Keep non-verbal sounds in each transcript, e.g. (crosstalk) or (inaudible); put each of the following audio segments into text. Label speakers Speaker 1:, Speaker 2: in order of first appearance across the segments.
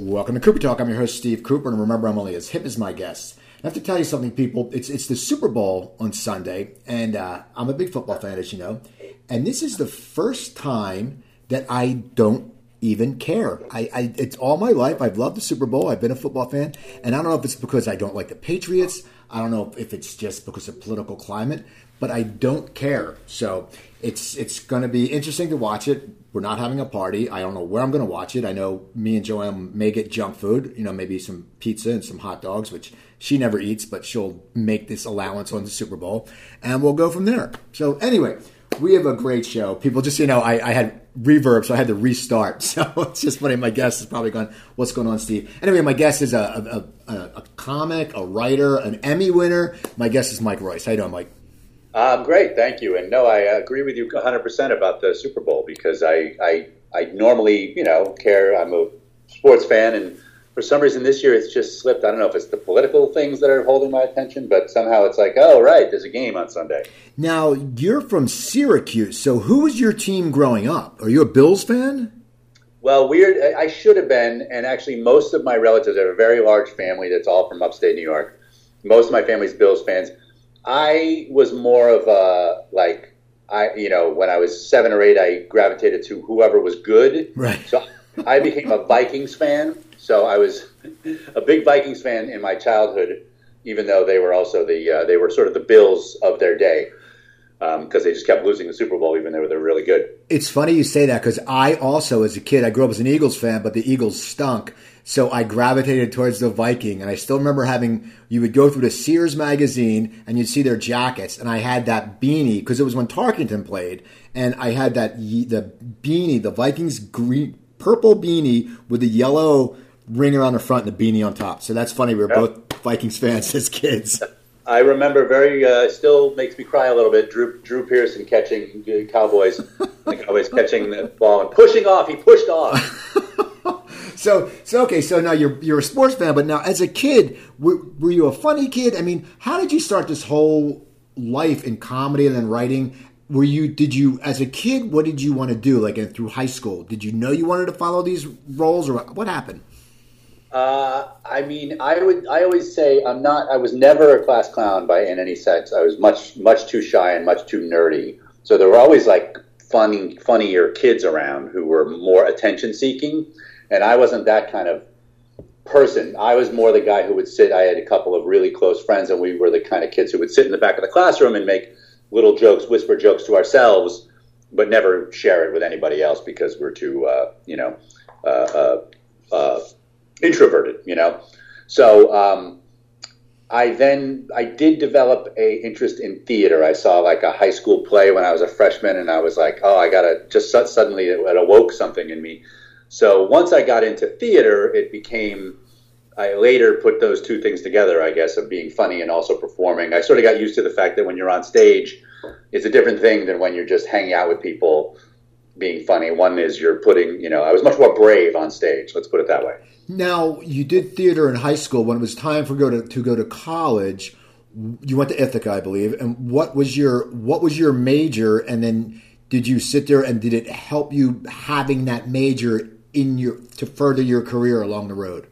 Speaker 1: Welcome to Cooper Talk. I'm your host, Steve Cooper, and remember, I'm only as hip as my guests. I have to tell you something, people. It's it's the Super Bowl on Sunday, and uh, I'm a big football fan, as you know. And this is the first time that I don't even care. I, I it's all my life. I've loved the Super Bowl. I've been a football fan, and I don't know if it's because I don't like the Patriots. I don't know if it's just because of political climate, but I don't care. So it's it's going to be interesting to watch it. We're not having a party. I don't know where I'm going to watch it. I know me and Joanne may get junk food. You know, maybe some pizza and some hot dogs, which she never eats, but she'll make this allowance on the Super Bowl, and we'll go from there. So anyway, we have a great show. People, just you know, I, I had reverb, so I had to restart. (laughs) So it's just funny. My guest is probably going, "What's going on, Steve?" Anyway, my guest is a a, a, a comic, a writer, an Emmy winner. My guest is Mike Royce. How you doing, Mike?
Speaker 2: Um, great, thank you. And no, I agree with you 100% about the Super Bowl because I, I, I normally, you know, care. I'm a sports fan, and for some reason this year it's just slipped. I don't know if it's the political things that are holding my attention, but somehow it's like, oh, right, there's a game on Sunday.
Speaker 1: Now, you're from Syracuse, so who was your team growing up? Are you a Bills fan?
Speaker 2: Well, weird. I should have been, and actually, most of my relatives have a very large family that's all from upstate New York. Most of my family's Bills fans. I was more of a like I you know when I was seven or eight I gravitated to whoever was good.
Speaker 1: Right.
Speaker 2: So I became a Vikings fan. So I was a big Vikings fan in my childhood, even though they were also the uh, they were sort of the Bills of their day because um, they just kept losing the Super Bowl even though they're really good.
Speaker 1: It's funny you say that because I also, as a kid, I grew up as an Eagles fan, but the Eagles stunk. So I gravitated towards the Viking, and I still remember having. You would go through the Sears magazine, and you'd see their jackets, and I had that beanie because it was when Tarkenton played, and I had that the beanie, the Vikings green purple beanie with the yellow ring around the front and the beanie on top. So that's funny. We were yep. both Vikings fans (laughs) as kids.
Speaker 2: I remember very uh, still makes me cry a little bit. Drew Drew Pearson catching uh, Cowboys, (laughs) the Cowboys catching the ball and pushing off. He pushed off. (laughs)
Speaker 1: so so okay. So now you're you're a sports fan, but now as a kid, were, were you a funny kid? I mean, how did you start this whole life in comedy and then writing? Were you did you as a kid? What did you want to do? Like through high school, did you know you wanted to follow these roles, or what happened?
Speaker 2: Uh, I mean, I would. I always say I'm not. I was never a class clown by in any sense. I was much, much too shy and much too nerdy. So there were always like funny, funnier kids around who were more attention seeking, and I wasn't that kind of person. I was more the guy who would sit. I had a couple of really close friends, and we were the kind of kids who would sit in the back of the classroom and make little jokes, whisper jokes to ourselves, but never share it with anybody else because we're too, uh, you know. Uh, uh, uh introverted, you know. So um, I then I did develop a interest in theater. I saw like a high school play when I was a freshman, and I was like, oh, I gotta just suddenly it awoke something in me. So once I got into theater, it became. I later put those two things together, I guess, of being funny and also performing. I sort of got used to the fact that when you're on stage, it's a different thing than when you're just hanging out with people being funny. One is you're putting, you know, I was much more brave on stage. Let's put it that way.
Speaker 1: Now, you did theater in high school. When it was time for go to, to go to college, you went to Ithaca, I believe. And what was your what was your major? And then did you sit there and did it help you having that major in your to further your career along the road?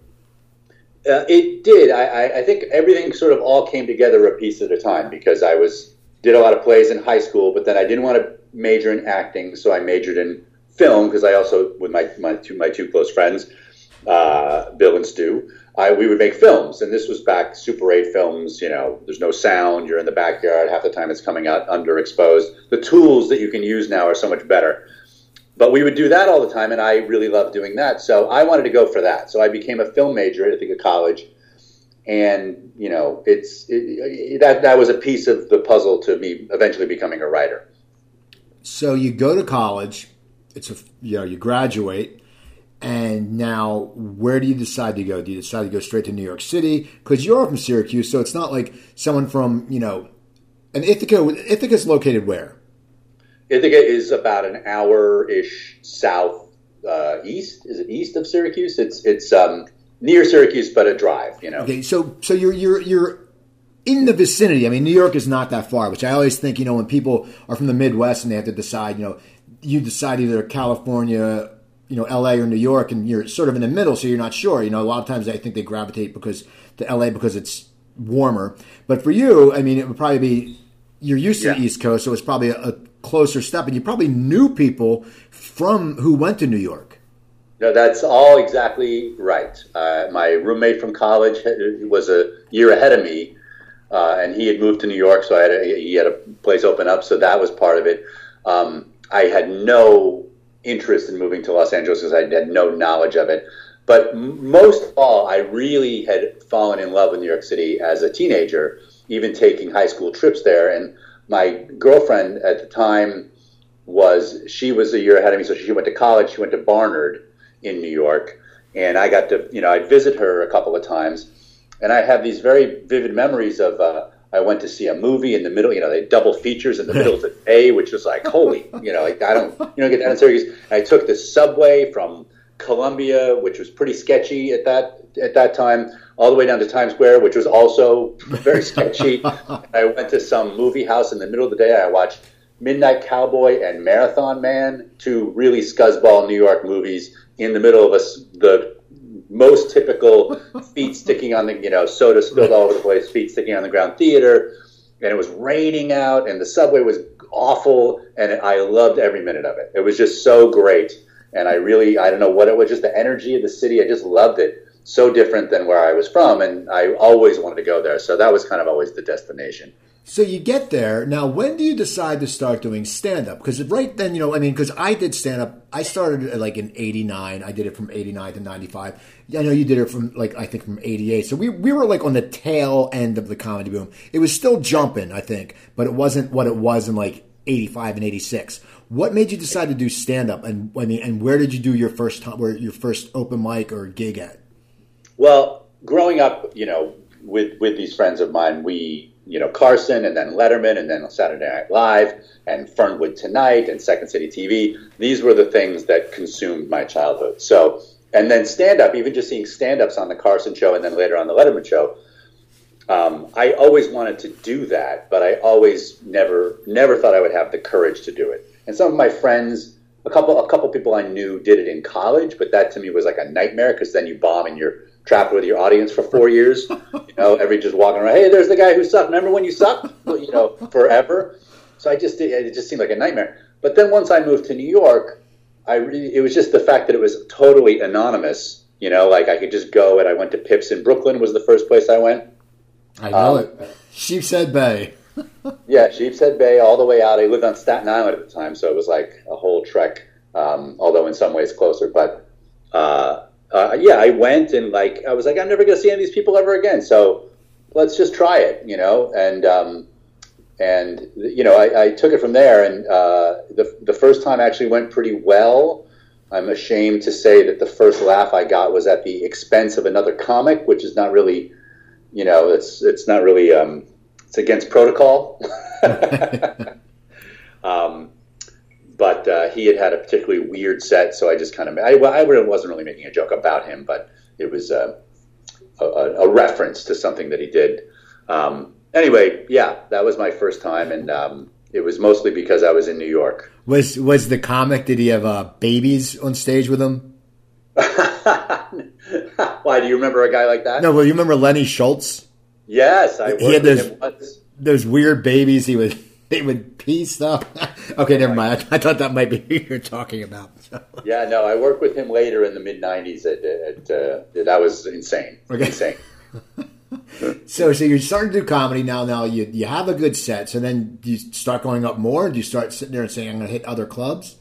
Speaker 2: Uh, it did. I, I think everything sort of all came together a piece at a time because I was did a lot of plays in high school, but then I didn't want to major in acting, so I majored in film because I also with my my two my two close friends uh, Bill and Stu, I, we would make films. And this was back Super 8 films, you know, there's no sound, you're in the backyard, half the time it's coming out underexposed. The tools that you can use now are so much better. But we would do that all the time, and I really loved doing that. So I wanted to go for that. So I became a film major at, I think, a college. And, you know, it's it, it, that, that was a piece of the puzzle to me eventually becoming a writer.
Speaker 1: So you go to college, it's a, you know, you graduate, and now, where do you decide to go? Do you decide to go straight to New York City? Because you're from Syracuse, so it's not like someone from, you know, and Ithaca. Ithaca is located where?
Speaker 2: Ithaca is about an hour ish south uh, east. Is it east of Syracuse? It's it's um, near Syracuse, but a drive. You know.
Speaker 1: Okay, so so you're you're you're in the vicinity. I mean, New York is not that far, which I always think, you know, when people are from the Midwest and they have to decide, you know, you decide either California you know L.A. or New York, and you're sort of in the middle, so you're not sure. You know, a lot of times I think they gravitate because to L.A. because it's warmer. But for you, I mean, it would probably be you're used to
Speaker 2: Yeah.
Speaker 1: the East Coast, so it's probably a, a closer step, and you probably knew people from who went to New York.
Speaker 2: No, that's all exactly right. Uh, my roommate from college was a year ahead of me, uh, and he had moved to New York, so I had a, he had a place open up, so that was part of it. Um, I had no interest in moving to Los Angeles because I had no knowledge of it. But most of all, I really had fallen in love with New York City as a teenager, even taking high school trips there. And my girlfriend at the time was she was a year ahead of me, so she went to college. She went to Barnard in New York, and I got to you know I'd visit her a couple of times, and I have these very vivid memories of. Uh, I went to see a movie in the middle, you know, they double features in the middle of the (laughs) day, which was like, holy, you know, like I don't, you don't get that in Syracuse. I took the subway from Columbia, which was pretty sketchy at that at that time, all the way down to Times Square, which was also very sketchy. (laughs) I went to some movie house in the middle of the day. I watched Midnight Cowboy and Marathon Man, two really scuzzball New York movies in the middle of us the most typical feet sticking on the you know soda spilled all over the place, feet sticking on the ground theater, and it was raining out, and the subway was awful, and I loved every minute of it. It was just so great, and I really I don't know what it was, just the energy of the city. I just loved it. So different than where I was from, and I always wanted to go there. So that was kind of always the destination.
Speaker 1: So you get there. Now, when do you decide to start doing stand up? Because right then, you know, I mean, because I did stand up. I started like in 89. I did it from 89 to 95. I know you did it from like, I think from 88. So we, we were like on the tail end of the comedy boom. It was still jumping, I think, but it wasn't what it was in like 85 and 86. What made you decide to do stand up? And I mean, and where did you do your first time, where your first open mic or gig at?
Speaker 2: Well, growing up, you know, with with these friends of mine, we, you know, Carson and then Letterman and then Saturday Night Live and Fernwood Tonight and Second City TV. These were the things that consumed my childhood. So, and then stand up, even just seeing stand ups on the Carson show and then later on the Letterman show. Um, I always wanted to do that, but I always never never thought I would have the courage to do it. And some of my friends, a couple a couple people I knew did it in college, but that to me was like a nightmare because then you bomb and you're trapped with your audience for four years. (laughs) you know, every just walking around, hey, there's the guy who sucked. Remember when you sucked? You know, forever. So I just it just seemed like a nightmare. But then once I moved to New York, I really, it was just the fact that it was totally anonymous. You know, like I could just go and I went to Pips in Brooklyn was the first place I went.
Speaker 1: I know
Speaker 2: Um,
Speaker 1: it. Sheepshead Bay. (laughs)
Speaker 2: Yeah, Sheepshead Bay all the way out. I lived on Staten Island at the time, so it was like a whole trek. Um, although in some ways closer, but uh, uh, yeah, I went and like I was like, I'm never going to see any of these people ever again. So let's just try it, you know. And um, and you know, I, I took it from there. And uh, the the first time actually went pretty well. I'm ashamed to say that the first laugh I got was at the expense of another comic, which is not really, you know, it's it's not really um, it's against protocol. (laughs) um, but uh, he had had a particularly weird set, so I just kind of I, I wasn't really making a joke about him, but it was uh, a, a, a reference to something that he did. Um, anyway, yeah, that was my first time, and um, it was mostly because I was in New York.
Speaker 1: Was was the comic? Did he have uh, babies on stage with him? (laughs)
Speaker 2: Why do you remember a guy like that?
Speaker 1: No, well, you remember Lenny Schultz?
Speaker 2: Yes, I
Speaker 1: He had those- Those weird babies. He would (laughs) they would pee stuff. (laughs) okay, never mind. I, I thought that might be who you're talking about.
Speaker 2: Yeah, no, I worked with him later in the mid '90s. At, at uh, that was insane.
Speaker 1: Okay.
Speaker 2: Insane. (laughs)
Speaker 1: So, so you're starting to do comedy now. Now you you have a good set. So then you start going up more? Do you start sitting there and saying, "I'm going to hit other clubs"?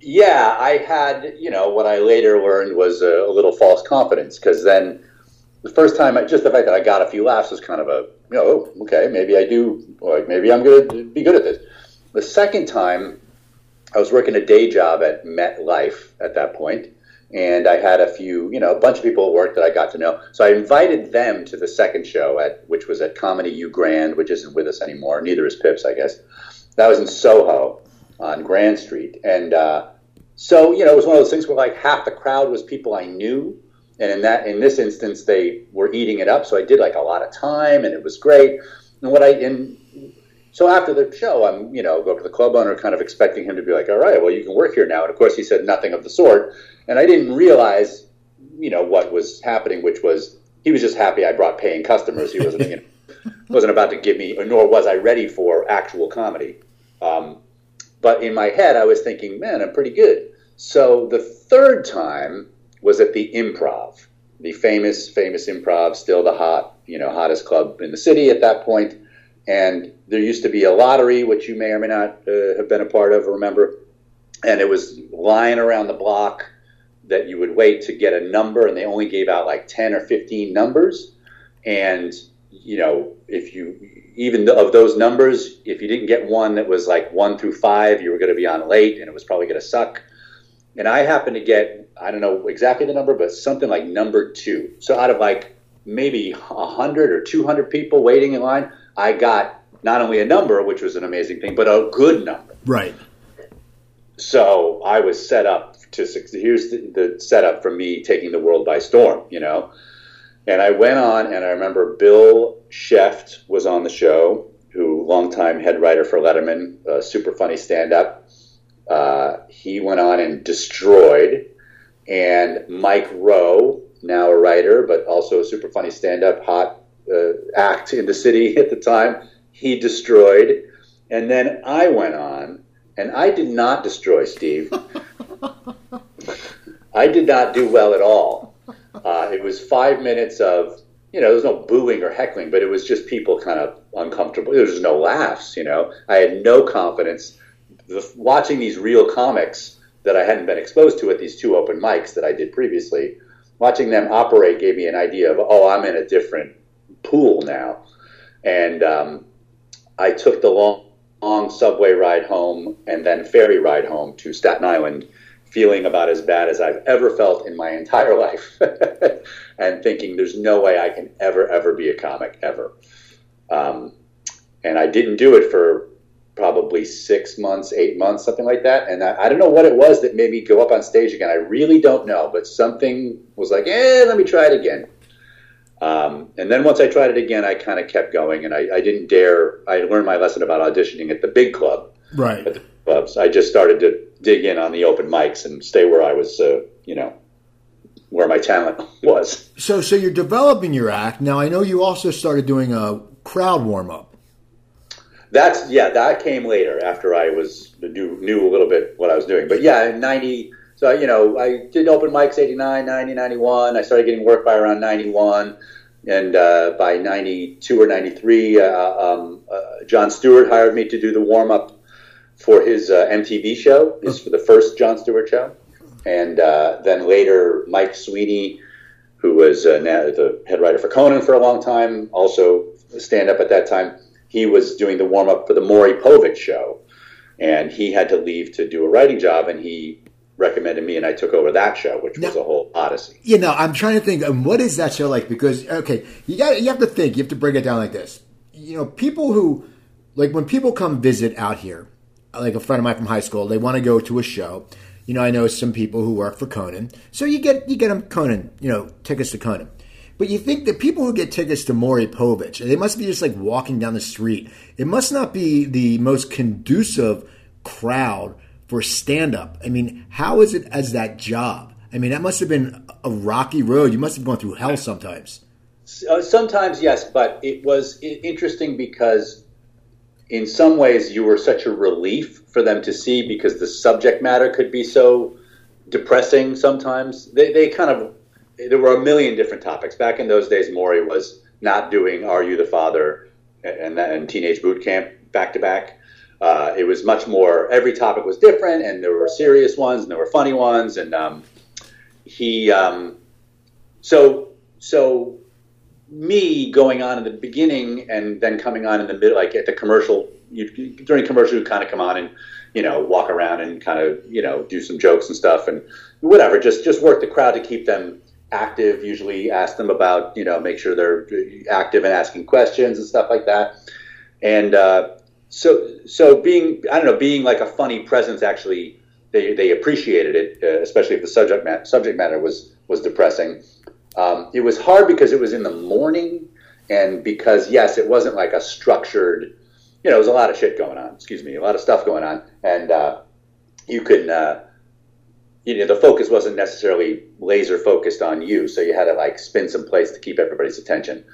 Speaker 2: Yeah, I had, you know, what I later learned was a, a little false confidence because then the first time, I, just the fact that I got a few laughs was kind of a, you know, oh, okay, maybe I do, like maybe I'm going to be good at this. The second time, I was working a day job at MetLife at that point, and I had a few, you know, a bunch of people at work that I got to know. So I invited them to the second show at, which was at Comedy U Grand, which isn't with us anymore. Neither is Pips, I guess. That was in Soho on Grand Street, and uh, so you know, it was one of those things where like half the crowd was people I knew, and in that in this instance, they were eating it up. So I did like a lot of time, and it was great. And what I and so after the show, I'm, you know, go to the club owner, kind of expecting him to be like, all right, well, you can work here now. And of course, he said nothing of the sort. And I didn't realize, you know, what was happening, which was he was just happy I brought paying customers. He wasn't, you know, (laughs) wasn't about to give me, nor was I ready for actual comedy. Um, but in my head, I was thinking, man, I'm pretty good. So the third time was at the Improv, the famous, famous Improv, still the hot, you know, hottest club in the city at that point. And there used to be a lottery, which you may or may not uh, have been a part of, remember? And it was lying around the block that you would wait to get a number, and they only gave out like 10 or 15 numbers. And, you know, if you, even of those numbers, if you didn't get one that was like one through five, you were going to be on late and it was probably going to suck. And I happened to get, I don't know exactly the number, but something like number two. So out of like maybe 100 or 200 people waiting in line, I got not only a number, which was an amazing thing, but a good number.
Speaker 1: Right.
Speaker 2: So I was set up to here's the, the setup for me taking the world by storm, you know. And I went on, and I remember Bill Scheft was on the show, who longtime head writer for Letterman, super funny stand up. Uh, he went on and destroyed. And Mike Rowe, now a writer, but also a super funny stand up, hot uh, act in the city (laughs) at the time, he destroyed. And then I went on, and I did not destroy Steve. I did not do well at all. Uh, it was five minutes of, you know, there was no booing or heckling, but it was just people kind of uncomfortable. There was no laughs, you know. I had no confidence. The, watching these real comics that I hadn't been exposed to at these two open mics that I did previously, watching them operate gave me an idea of, oh, I'm in a different pool now. And um, I took the long, long subway ride home and then ferry ride home to Staten Island feeling about as bad as I've ever felt in my entire (laughs) life and thinking there's no way I can ever, ever be a comic ever. Um, and I didn't do it for probably six months, eight months, something like that. And I, I, don't know what it was that made me go up on stage again. I really don't know, but something was like, eh, let me try it again. Um, and then once I tried it again, I kind of kept going, and I, I, didn't dare. I learned my lesson about auditioning at the big club.
Speaker 1: Right.
Speaker 2: At the clubs, I just started to dig in on the open mics and stay where I was, uh, you know, where my talent (laughs) was.
Speaker 1: So, so you're developing your act now. I know you also started doing a crowd warm up.
Speaker 2: That's yeah, that came later after I was knew, knew a little bit what I was doing. But yeah, in ninety. So you know, I did open mics 89, 90, 91. I started getting work by around ninety one. And uh, by 92 or 93, uh, um, uh, Jon Stewart hired me to do the warm up for his uh, MTV show, his for the first Jon Stewart show, and uh, then later Mike Sweeney, who was uh, the head writer for Conan for a long time, also stand up at that time. He was doing the warm up for the Maury Povich show, and he had to leave to do a writing job, and he recommended me, and I took over that show, which now, was a whole odyssey.
Speaker 1: You know, I'm trying to think, um, what is that show like? Because okay, you got you have to think, you have to break it down like this. You know, people who like when people come visit out here like a friend of mine from high school, they want to go to a show. You know, I know some people who work for Conan, so you get you get them Conan, you know, tickets to Conan. But you think the people who get tickets to Maury Povich, they must be just like walking down the street. It must not be the most conducive crowd for stand up. I mean, how is it as that job? I mean, that must have been a rocky road. You must have gone through hell sometimes.
Speaker 2: Uh, sometimes, yes, but it was interesting because in some ways you were such a relief for them to see because the subject matter could be so depressing sometimes. They, they kind of, there were a million different topics. Back in those days, Maury was not doing Are You the Father and, and Teenage Boot Camp back to back. Uh, it was much more, every topic was different, and there were serious ones and there were funny ones. And um, he, um, so, so me going on in the beginning and then coming on in the middle, like at the commercial, you, during commercial, you kind of come on and, you know, walk around and kind of, you know, do some jokes and stuff and whatever, just, just work the crowd to keep them active, usually ask them about, you know, make sure they're active and asking questions and stuff like that. And, uh, so, so being, I don't know, being like a funny presence actually, they, they appreciated it, uh, especially if the subject matter, subject matter was, was depressing um, it was hard because it was in the morning, and because yes, it wasn't like a structured you know, it was a lot of shit going on. Excuse me, a lot of stuff going on, and uh, you can, uh, you know, the focus wasn't necessarily laser focused on you, so you had to like spin some place to keep everybody's attention.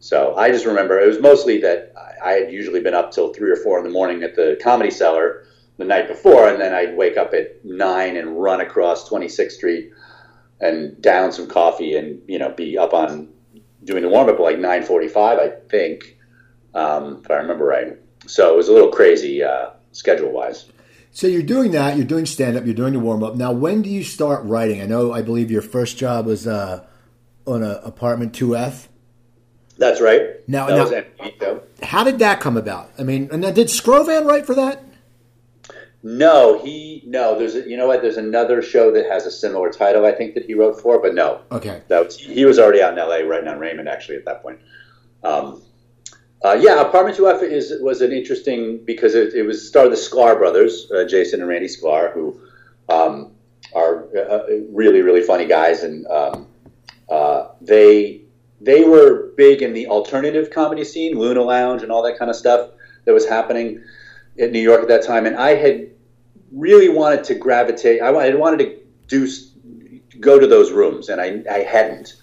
Speaker 2: So I just remember it was mostly that I had usually been up till three or four in the morning at the Comedy Cellar the night before, and then I'd wake up at nine and run across 26th Street and down some coffee and you know be up on doing the warm up like 9:45, I think, um, if I remember right. So it was a little crazy uh, schedule wise.
Speaker 1: So you're doing that. You're doing stand up. You're doing the warm up. Now, when do you start writing? I know. I believe your first job was uh, on a apartment two F.
Speaker 2: That's right.
Speaker 1: Now,
Speaker 2: that
Speaker 1: now how did that come about? I mean, and did Skrovan write for that?
Speaker 2: No, he no. There's a, you know what? There's another show that has a similar title. I think that he wrote for, but no.
Speaker 1: Okay.
Speaker 2: That was, he was already out in L.A. writing on Raymond actually at that point. Um, uh, yeah, Apartment 2F is was an interesting because it, it was started the Sklar brothers, uh, Jason and Randy Sklar, who um, are uh, really really funny guys, and um, uh, they they were big in the alternative comedy scene, Luna Lounge, and all that kind of stuff that was happening in New York at that time, and I had really wanted to gravitate. I, I wanted to do go to those rooms, and I, I hadn't.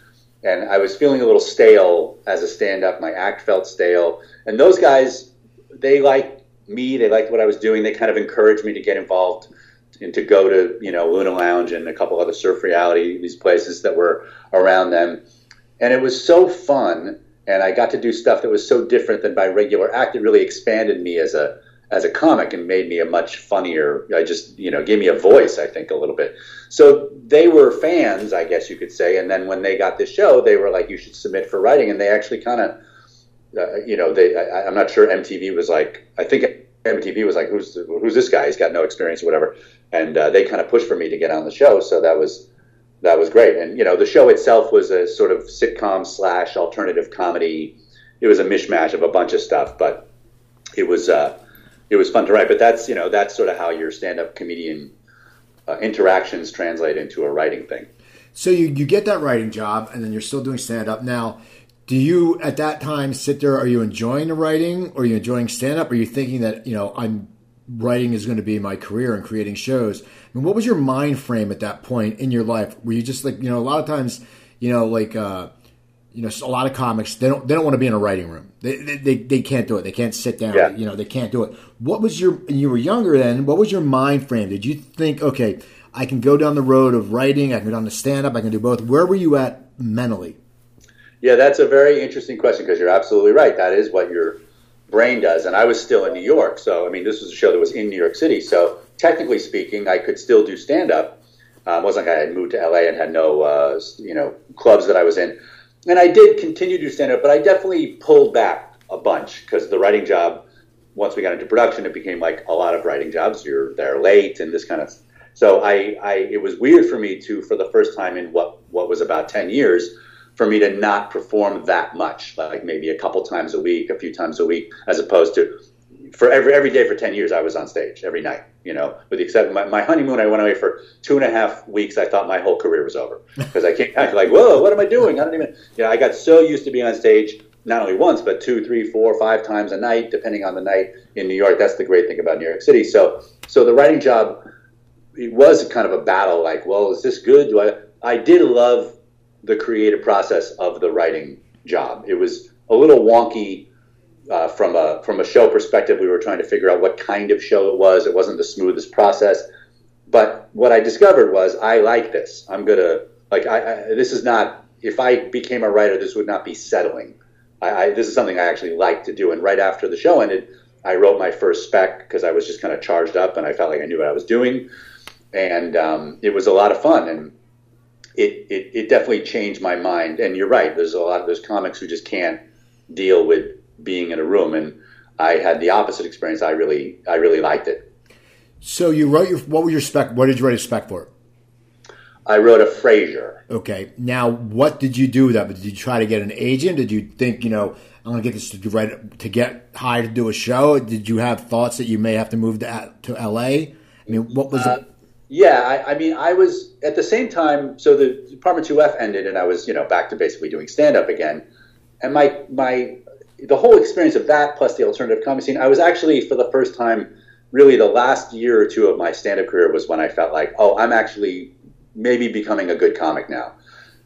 Speaker 2: And I was feeling a little stale as a stand-up. My act felt stale, and those guys, they liked me. They liked what I was doing. They kind of encouraged me to get involved and to go to you know Luna Lounge and a couple other surf reality these places that were around them, and it was so fun. And I got to do stuff that was so different than my regular act. It really expanded me as a as a comic and made me a much funnier. I just you know gave me a voice. I think a little bit. So they were fans, I guess you could say. And then when they got this show, they were like, "You should submit for writing," and they actually kind of, uh, you know, they. I, I'm not sure MTV was like. I think MTV was like, "Who's who's this guy? He's got no experience or whatever." And uh, they kind of pushed for me to get on the show. So that was that was great. And you know, the show itself was a sort of sitcom slash alternative comedy. It was a mishmash of a bunch of stuff, but it was. Uh, it was fun to write. But that's you know that's sort of how your stand-up comedian uh, interactions translate into a writing thing.
Speaker 1: So you you get that writing job, and then you're still doing stand-up now. Do you at that time sit there? Are you enjoying the writing, or are you enjoying stand-up? Are you thinking that you know I'm writing is going to be my career and creating shows? I mean, what was your mind frame at that point in your life? Were you just like you know a lot of times you know like. Uh, you know, a lot of comics they don't they don't want to be in a writing room. They they, they can't do it. They can't sit down.
Speaker 2: Yeah.
Speaker 1: You know, they can't do it. What was your you were younger then? What was your mind frame? Did you think, okay, I can go down the road of writing, I can go down to stand up, I can do both. Where were you at mentally?
Speaker 2: Yeah, that's a very interesting question because you're absolutely right. That is what your brain does. And I was still in New York, so I mean, this was a show that was in New York City. So technically speaking, I could still do stand up. Um, wasn't like I had moved to LA and had no uh, you know clubs that I was in and I did continue to stand up, but I definitely pulled back a bunch because the writing job, once we got into production, it became like a lot of writing jobs. You're there late and this kind of. So I, I, it was weird for me to, for the first time in what what was about ten years, for me to not perform that much, like maybe a couple times a week, a few times a week, as opposed to for every every day for ten years, I was on stage every night. You know, with the exception my, my honeymoon, I went away for two and a half weeks. I thought my whole career was over (laughs) because I came back like, whoa, what am I doing? I don't even. You know, I got so used to being on stage not only once but two, three, four, five times a night, depending on the night in New York. That's the great thing about New York City. So, so the writing job it was kind of a battle. Like, well, is this good? Do I? I did love the creative process of the writing job. It was a little wonky uh, from a from a show perspective, we were trying to figure out what kind of show it was. It wasn't the smoothest process, but what I discovered was I like this. I'm gonna like I, I this is not. If I became a writer, this would not be settling. I, I, this is something I actually like to do. And right after the show ended, I wrote my first spec because I was just kind of charged up and I felt like I knew what I was doing, and um, it was a lot of fun and. It, it, it definitely changed my mind. And you're right. There's a lot of those comics who just can't deal with being in a room, and I had the opposite experience. I really, I really liked it.
Speaker 1: So you wrote your what was your spec? What did you write a spec for?
Speaker 2: I wrote a Frasier.
Speaker 1: Okay. Now, what did you do with that? Did you try to get an agent? Did you think you know I'm going to get this to write to get hired to do a show? Did you have thoughts that you may have to move to to LA? I mean, what was uh, it?
Speaker 2: Yeah, I, I, mean, I was at the same time. So the Apartment Two F ended, and I was you know back to basically doing stand up again. And my my the whole experience of that plus the alternative comedy scene, I was actually for the first time, really the last year or two of my stand-up career was when I felt like, oh, I'm actually maybe becoming a good comic now.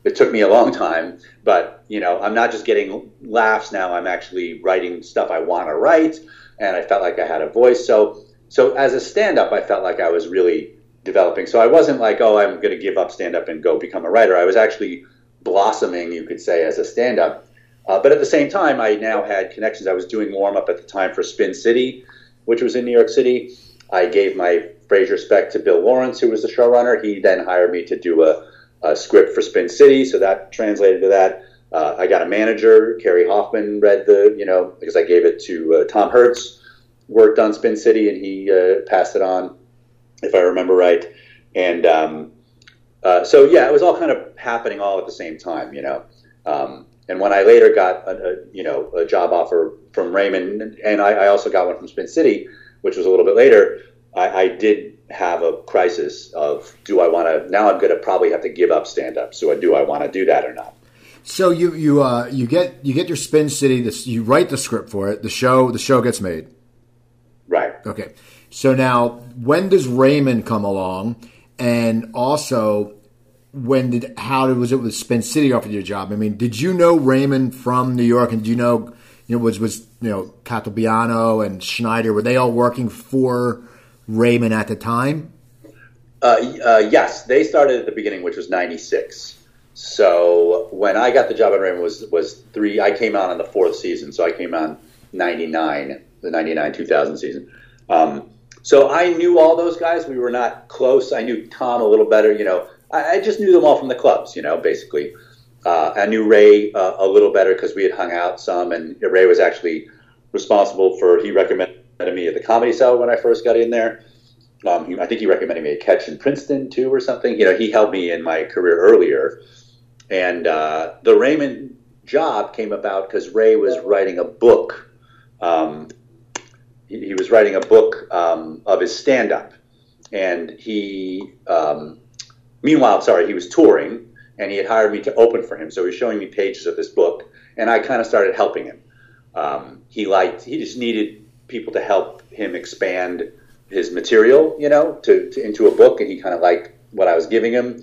Speaker 2: It took me a long time, but you know, I'm not just getting laughs now. I'm actually writing stuff I want to write, and I felt like I had a voice. So, so as a stand-up, I felt like I was really developing. So I wasn't like, oh, I'm going to give up stand-up and go become a writer. I was actually blossoming, you could say, as a stand-up. Uh, but at the same time, I now had connections. I was doing warm up at the time for Spin City, which was in New York City. I gave my Frasier spec to Bill Lawrence, who was the showrunner. He then hired me to do a, a script for Spin City, so that translated to that. Uh, I got a manager, Kerry Hoffman, read the, you know, because I gave it to uh, Tom Hertz, worked on Spin City, and he uh, passed it on, if I remember right. And um, uh, so, yeah, it was all kind of happening all at the same time, you know. Um, and when I later got a, a, you know a job offer from Raymond, and I, I, also got one from Spin City, which was a little bit later, I, I did have a crisis of do I want to now I'm going to probably have to give up stand up. So do I want to do that or not?
Speaker 1: So you you uh, you get you get your Spin City. This you write the script for it. The show the show gets made.
Speaker 2: Right.
Speaker 1: Okay. So now when does Raymond come along? And also, when did how did was it with Spin City offered you a job? I mean, did you know Raymond from New York, and do you know you know was was you know Caltabiano and Schneider were they all working for Raymond at the time?
Speaker 2: Uh, uh, yes, they started at the beginning, which was '96. So when I got the job at Raymond was was three. I came on in the fourth season, so I came on '99, the '99 2000 season. Um, so I knew all those guys. We were not close. I knew Tom a little better. You know, I, I just knew them all from the clubs, you know, basically. Uh, I knew Ray uh, a little better because we had hung out some, and Ray was actually responsible for. He recommended me at the Comedy Cell when I first got in there. Um, he, I think he recommended me a catch in Princeton too, or something. You know, he helped me in my career earlier, and uh, the Raymond job came about because Ray was writing a book. Um, he, was writing a book um, of his stand-up, and he um, Meanwhile, sorry, he was touring and he had hired me to open for him. So he was showing me pages of this book, and I kind of started helping him. Um, he liked, he just needed people to help him expand his material, you know, to, to into a book, and he kind of liked what I was giving him.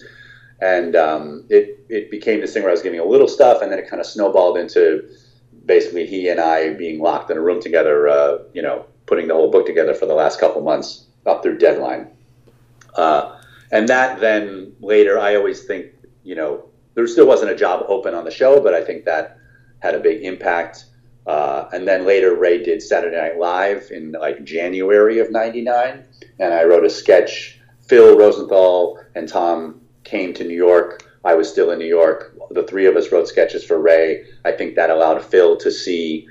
Speaker 2: And um, it it became this thing where I was giving a little stuff, and then it kind of snowballed into basically he and I being locked in a room together, uh, you know, putting the whole book together for the last couple months up through deadline. Uh, and that then later, I always think, you know, there still wasn't a job open on the show, but I think that had a big impact. Uh, and then later, Ray did Saturday Night Live in like January of '99, and I wrote a sketch. Phil Rosenthal and Tom came to New York. I was still in New York. The three of us wrote sketches for Ray. I think that allowed Phil to see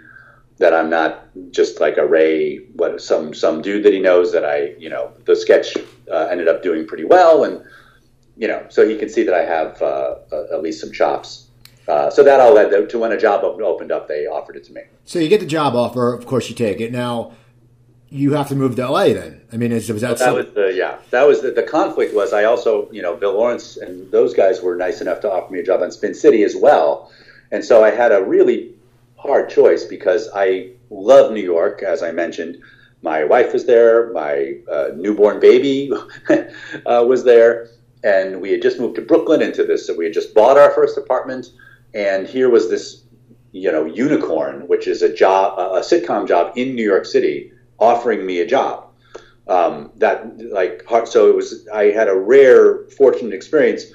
Speaker 2: that I'm not just like a Ray, what some some dude that he knows. That I, you know, the sketch uh, ended up doing pretty well, and you know, so he can see that I have uh, at least some chops. Uh, so that all led to when a job opened up, they offered it to me.
Speaker 1: So you get the job offer, of course, you take it. Now you have to move to LA. Then I mean, is, was that,
Speaker 2: that was the yeah that was the, the conflict was I also you know Bill Lawrence and those guys were nice enough to offer me a job on Spin City as well, and so I had a really hard choice because I love New York, as I mentioned. My wife was there, my uh, newborn baby (laughs) uh, was there, and we had just moved to Brooklyn into this. So we had just bought our first apartment, and here was this, you know, unicorn, which is a job, a sitcom job in New York City, offering me a job. Um, that like so it was. I had a rare, fortunate experience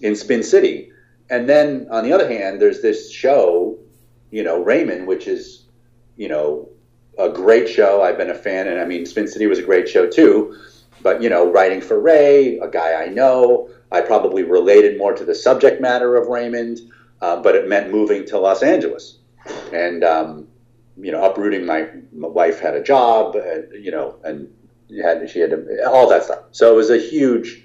Speaker 2: in Spin City, and then on the other hand, there's this show you know, Raymond, which is, you know, a great show. I've been a fan, and I mean, Spin City was a great show too. But you know, writing for Ray, a guy I know, I probably related more to the subject matter of Raymond, uh, but it meant moving to Los Angeles, and um, you know, uprooting my, my wife had a job, and, you know, and had she had to, all that stuff. So it was a huge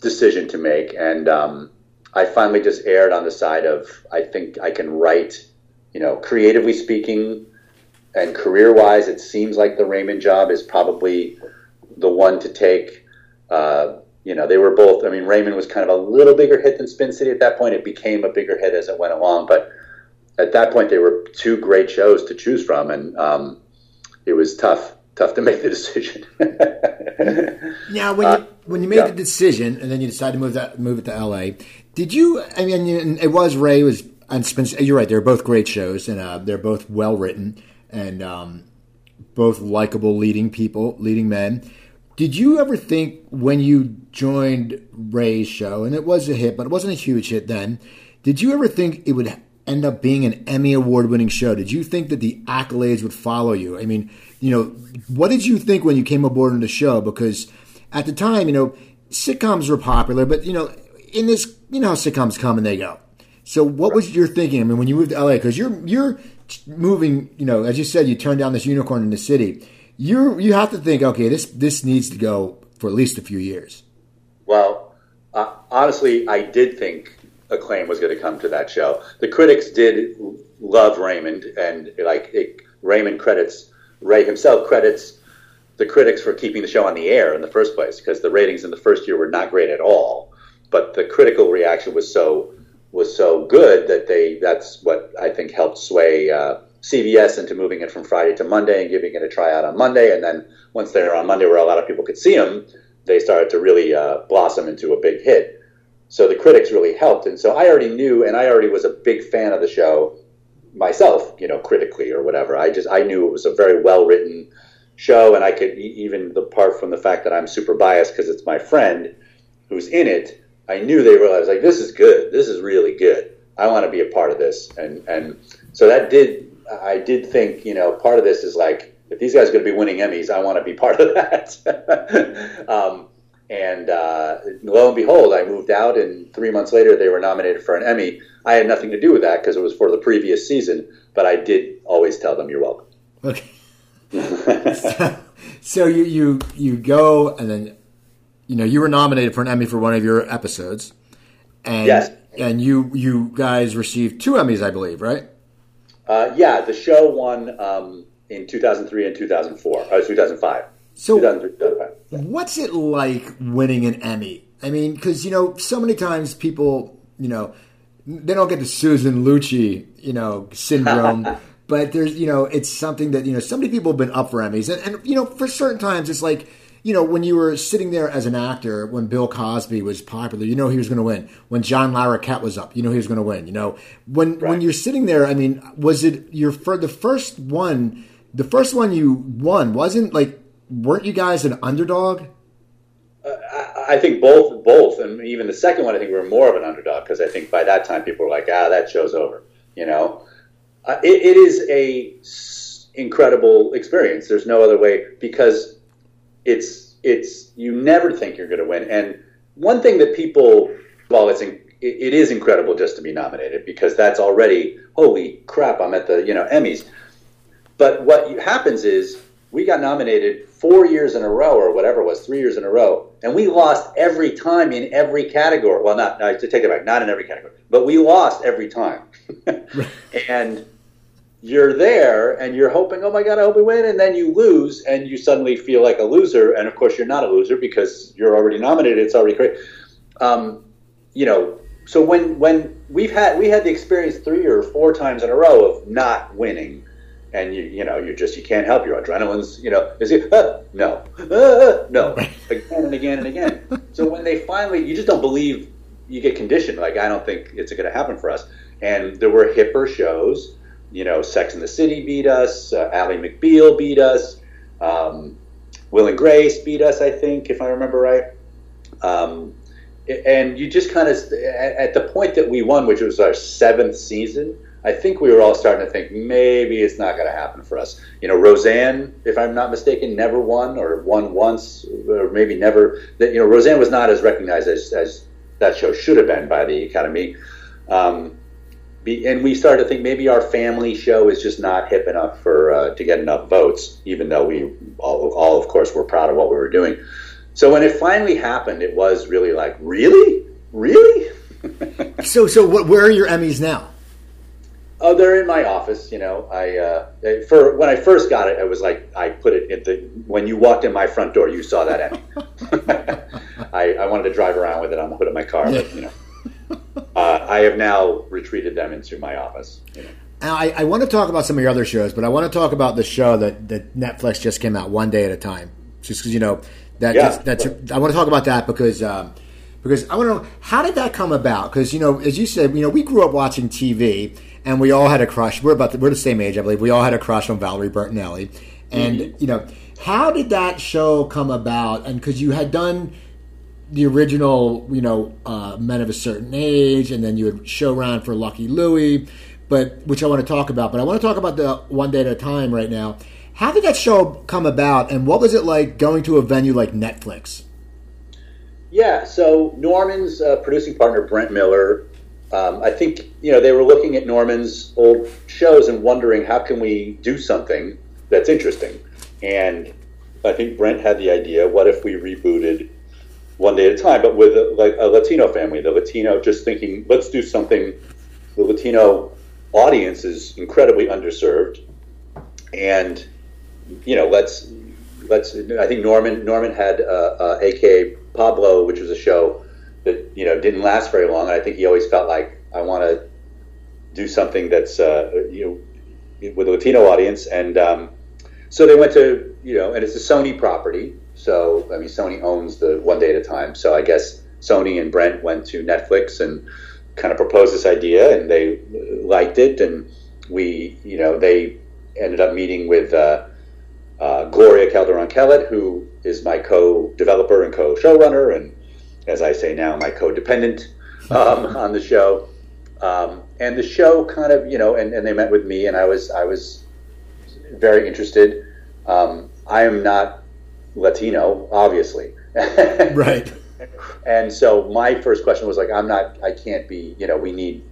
Speaker 2: decision to make, and um, I finally just aired on the side of I think I can write you know, creatively speaking and career wise, it seems like the Raymond job is probably the one to take. Uh, you know, they were both. I mean, Raymond was kind of a little bigger hit than Spin City at that point. It became a bigger hit as it went along, but at that point they were two great shows to choose from, and um, it was tough tough to make the decision. (laughs)
Speaker 1: now, when you when you made yeah. the decision and then you decided to move that move it to LA, did you? I mean, it was Ray was and. You're right; they're both great shows, and uh, they're both well written and um, both likable leading people, leading men. Did you ever think when you joined Ray's show, and it was a hit, but it wasn't a huge hit then? Did you ever think it would end up being an Emmy award winning show? Did you think that the accolades would follow you? I mean, you know, what did you think when you came aboard on the show? Because at the time, you know, sitcoms were popular, but you know, in this, you know how sitcoms come and they go. So, what was your thinking? I mean, when you moved to LA, because you're you're moving, you know, as you said, you turned down this unicorn in the city. You you have to think, okay, this this needs to go for at least a few years.
Speaker 2: Well, uh, honestly, I did think acclaim was going to come to that show. The critics did love Raymond, and like it, Raymond credits Ray himself credits the critics for keeping the show on the air in the first place because the ratings in the first year were not great at all. But the critical reaction was so was so good that they that's what I think helped sway uh, CBS into moving it from Friday to Monday and giving it a tryout on Monday. And then once they were on Monday, where a lot of people could see them, they started to really uh, blossom into a big hit. So the critics really helped, and so I already knew, and I already was a big fan of the show myself, you know, critically or whatever. I just I knew it was a very well written show, and I could even apart from the fact that I'm super biased because it's my friend who's in it. I knew they realized like this is good. This is really good. I want to be a part of this, and and so that did I did think you know part of this is like if these guys are going to be winning Emmys, I want to be part of that. (laughs) um, and uh, lo and behold, I moved out, and three months later, they were nominated for an Emmy. I had nothing to do with that because it was for the previous season, but I did always tell them, "You're welcome."
Speaker 1: Okay. so, (laughs) so you you you go, and then you know you were nominated for an Emmy for one of your episodes, and
Speaker 2: yes.
Speaker 1: and you you guys received two Emmys, I believe, right?
Speaker 2: Uh, yeah, the show won um, in 2003 and 2004, or 2005.
Speaker 1: So, what's it like winning an Emmy? I mean, because you know, so many times people, you know, they don't get the Susan Lucci, you know, syndrome. (laughs) but there's, you know, it's something that you know, so many people have been up for Emmys, and, and you know, for certain times, it's like you know, when you were sitting there as an actor, when Bill Cosby was popular, you know he was going to win. When John Larroquette was up, you know he was going to win. You know, when right. when you're sitting there, I mean, was it your for the first one? The first one you won wasn't like weren't you guys an underdog?
Speaker 2: Uh, I, I think both, both, and even the second one, I think we were more of an underdog because I think by that time people were like, ah, that show's over. You know, uh, it, it is a s- incredible experience. There's no other way because it's it's you never think you're going to win. And one thing that people, well, it's in, it, is incredible just to be nominated because that's already holy crap. I'm at the you know Emmys. But what happens is we got nominated four years in a row or whatever it was, three years in a row, and we lost every time in every category. Well, not I to take it back, not in every category, but we lost every time. (laughs) and you're there and you're hoping, oh my god, I hope we win, and then you lose, and you suddenly feel like a loser. And of course, you're not a loser because you're already nominated. It's already great. Um, you know, so when when we've had we had the experience three or four times in a row of not winning. And you you know you're just you can't help. Your adrenaline's you know is it uh, no uh, no again and again and again. So when they finally you just don't believe you get conditioned. Like i don't think it's going to happen for us. And there were hipper shows you know sex in the city beat us uh, ally mcbeal beat us um, will and grace beat us i think if i remember right um, and you just kind of at the point that we won which was our seventh season I think we were all starting to think maybe it's not going to happen for us. You know, Roseanne, if I'm not mistaken, never won or won once, or maybe never. That you know, Roseanne was not as recognized as, as that show should have been by the Academy. Um, and we started to think maybe our family show is just not hip enough for uh, to get enough votes, even though we all, all, of course, were proud of what we were doing. So when it finally happened, it was really like, really, really. (laughs)
Speaker 1: so, so what, where are your Emmys now?
Speaker 2: Oh, they're in my office. You know, I uh, for when I first got it, I was like, I put it in the when you walked in my front door, you saw that Emmy. (laughs) I, I wanted to drive around with it on the hood of my car, but you know, uh, I have now retreated them into my office. You know.
Speaker 1: I, I want to talk about some of your other shows, but I want to talk about the show that, that Netflix just came out, One Day at a Time. Just because you know that
Speaker 2: Yeah.
Speaker 1: just, that's I want to talk about that because um, because I want to know how did that come about? Because you know, as you said, you know, we grew up watching TV, and we all had a crush. We're about the, we're the same age, I believe. We all had a crush on Valerie Bertinelli, and you know, how did that show come about? And because you had done the original, you know, uh, Men of a Certain Age, and then you would show around for Lucky Louie, but which I want to talk about. But I want to talk about the One Day at a Time right now. How did that show come about, and what was it like going to a venue like Netflix?
Speaker 2: Yeah, so Norman's uh, producing partner, Brent Miller, um, I think, you know, they were looking at Norman's old shows and wondering how can we do something that's interesting. And I think Brent had the idea, what if we rebooted one day at a time, but with a, like a Latino family, the Latino, just thinking, let's do something. The Latino audience is incredibly underserved, and you know, let's let's. I think Norman Norman had uh, uh, AKA Pablo, which was a show that you know didn't last very long. And I think he always felt like I want to do something that's uh, you know with a Latino audience, and um, so they went to you know, and it's a Sony property. So I mean, Sony owns the One Day at a Time. So I guess Sony and Brent went to Netflix and kind of proposed this idea, and they liked it, and we you know they ended up meeting with. Uh, uh, Gloria Calderon Kellett, who is my co-developer and co-showrunner, and as I say now, my co-dependent um, (laughs) on the show. Um, and the show kind of, you know, and, and they met with me, and I was I was very interested. Um, I am not Latino, obviously, (laughs)
Speaker 1: Right.
Speaker 2: and so my first question was like, I'm not, I can't be, you know, we need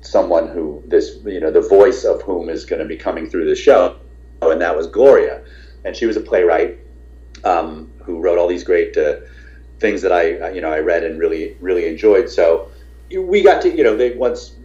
Speaker 2: someone who this, you know, the voice of whom is going to be coming through the show, and that was Gloria, and she was a playwright um, who wrote all these great uh, things that I, you know, I read and really, really enjoyed. So we got to, you know, they once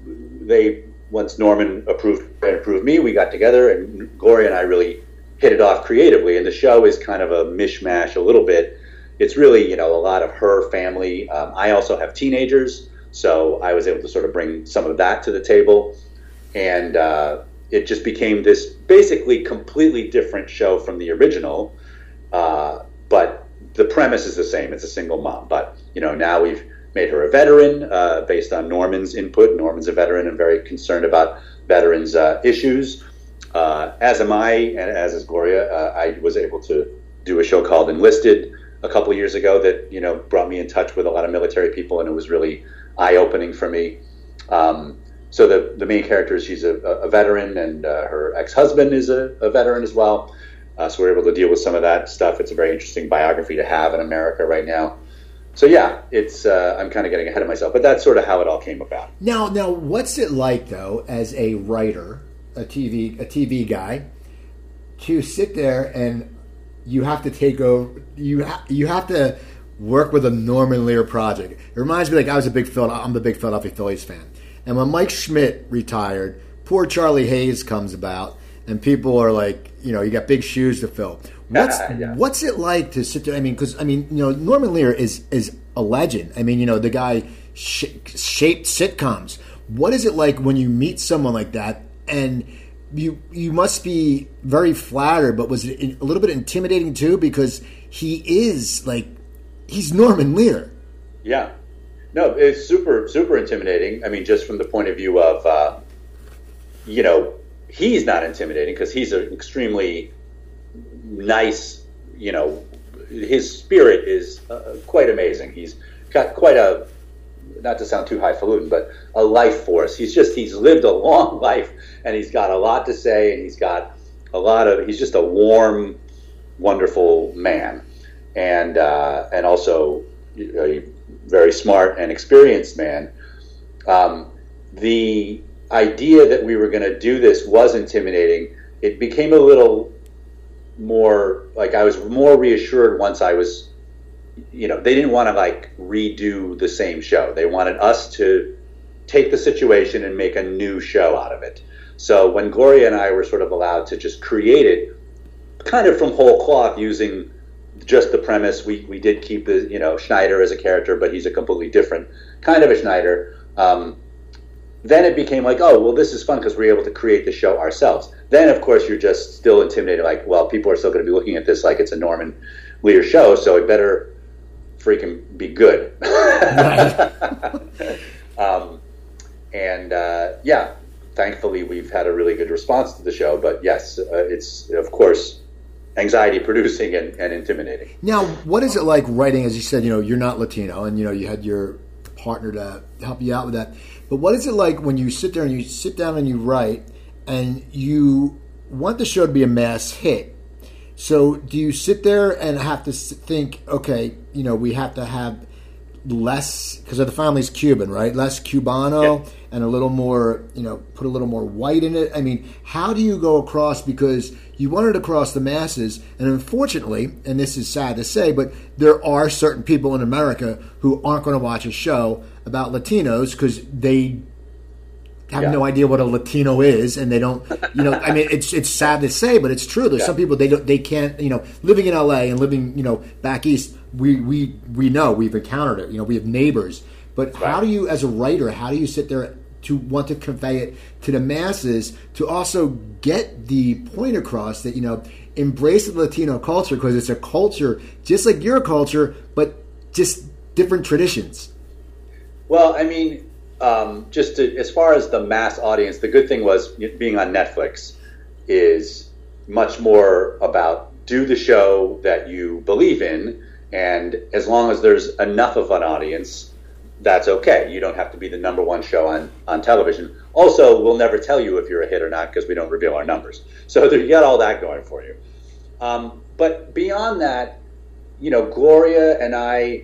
Speaker 2: they once Norman approved and approved me, we got together, and Gloria and I really hit it off creatively. And the show is kind of a mishmash, a little bit. It's really, you know, a lot of her family. Um, I also have teenagers, so I was able to sort of bring some of that to the table, and uh, it just became this basically completely different show from the original. Uh, but the premise is the same. It's a single mom, but you know now we've made her a veteran uh, based on Norman's input. Norman's a veteran and very concerned about veterans' uh, issues. Uh, as am I, and as is Gloria. Uh, I was able to do a show called Enlisted a couple years ago that you know brought me in touch with a lot of military people, and it was really eye opening for me. Um, so the the main character she's a, a veteran, and uh, her ex husband is a, a veteran as well. Uh, so we're able to deal with some of that stuff. It's a very interesting biography to have in America right now. So yeah, it's uh, I'm kind of getting ahead of myself, but that's sort of how it all came about.
Speaker 1: Now, now, what's it like though, as a writer, a TV, a TV guy, to sit there and you have to take over, you ha- you have to work with a Norman Lear project. It reminds me like I was a big Phil, I'm the big Philadelphia Phillies fan, and when Mike Schmidt retired, poor Charlie Hayes comes about, and people are like, you know, you got big shoes to fill. What's (laughs)
Speaker 2: Yeah.
Speaker 1: what's it like to sit there? I mean, because I mean, you know, Norman Lear is is a legend. I mean, you know, the guy sh- shaped sitcoms. What is it like when you meet someone like that, and you you must be very flattered, but was it a little bit intimidating too because he is like he's Norman Lear.
Speaker 2: Yeah, no, it's super super intimidating. I mean, just from the point of view of uh, you know he's not intimidating because he's an extremely nice. You know, his spirit is uh, quite amazing. He's got quite a not to sound too highfalutin, but a life force. He's just he's lived a long (laughs) life and he's got a lot to say and he's got a lot of he's just a warm, wonderful man, and uh, and also a very smart and experienced man. Um, the idea that we were going to do this was intimidating. It became a little more like I was more reassured once I was you know, they didn't want to like redo the same show. They wanted us to take the situation and make a new show out of it. So when Gloria and I were sort of allowed to just create it kind of from whole cloth using just the premise, we, we did keep the, you know, Schneider as a character, but he's a completely different kind of a Schneider. Um, then it became like, oh, well, this is fun because we're able to create the show ourselves. Then, of course, you're just still intimidated. Like, well, people are still going to be looking at this like it's a Norman Lear show, so it better freaking be good. (laughs) um, and uh, yeah, thankfully, we've had a really good response to the show. But yes, uh, it's of course anxiety producing and, and intimidating.
Speaker 1: Now, what is it like writing? As you said, you know, you're not Latino, and you know, you had your partner to help you out with that. But what is it like when you sit there and you sit down and you write, and you want the show to be a mass hit? So, do you sit there and have to think, okay, you know, we have to have less because the family's Cuban, right? Less Cubano yeah. and a little more, you know, put a little more white in it. I mean, how do you go across because you want it across the masses, and unfortunately, and this is sad to say, but there are certain people in America who aren't going to watch a show about Latinos because they have yeah. no idea what a Latino is, and they don't. You know, I mean, (laughs) it's it's sad to say, but it's true. There's yeah. some people they don't they can't. You know, living in LA and living you know back east, we we we know we've encountered it. You know, we have neighbors. But right. how do you, as a writer, how do you sit there to want to convey it to the masses to also get the point across that you know embrace the Latino culture because it's a culture just like your culture, but just different traditions.
Speaker 2: Well, I mean, um, just to, as far as the mass audience, the good thing was being on Netflix is much more about do the show that you believe in, and as long as there's enough of an audience, that's okay. You don't have to be the number one show on, on television. Also, we'll never tell you if you're a hit or not because we don't reveal our numbers. So (laughs) you got all that going for you. Um, but beyond that, you know, Gloria and I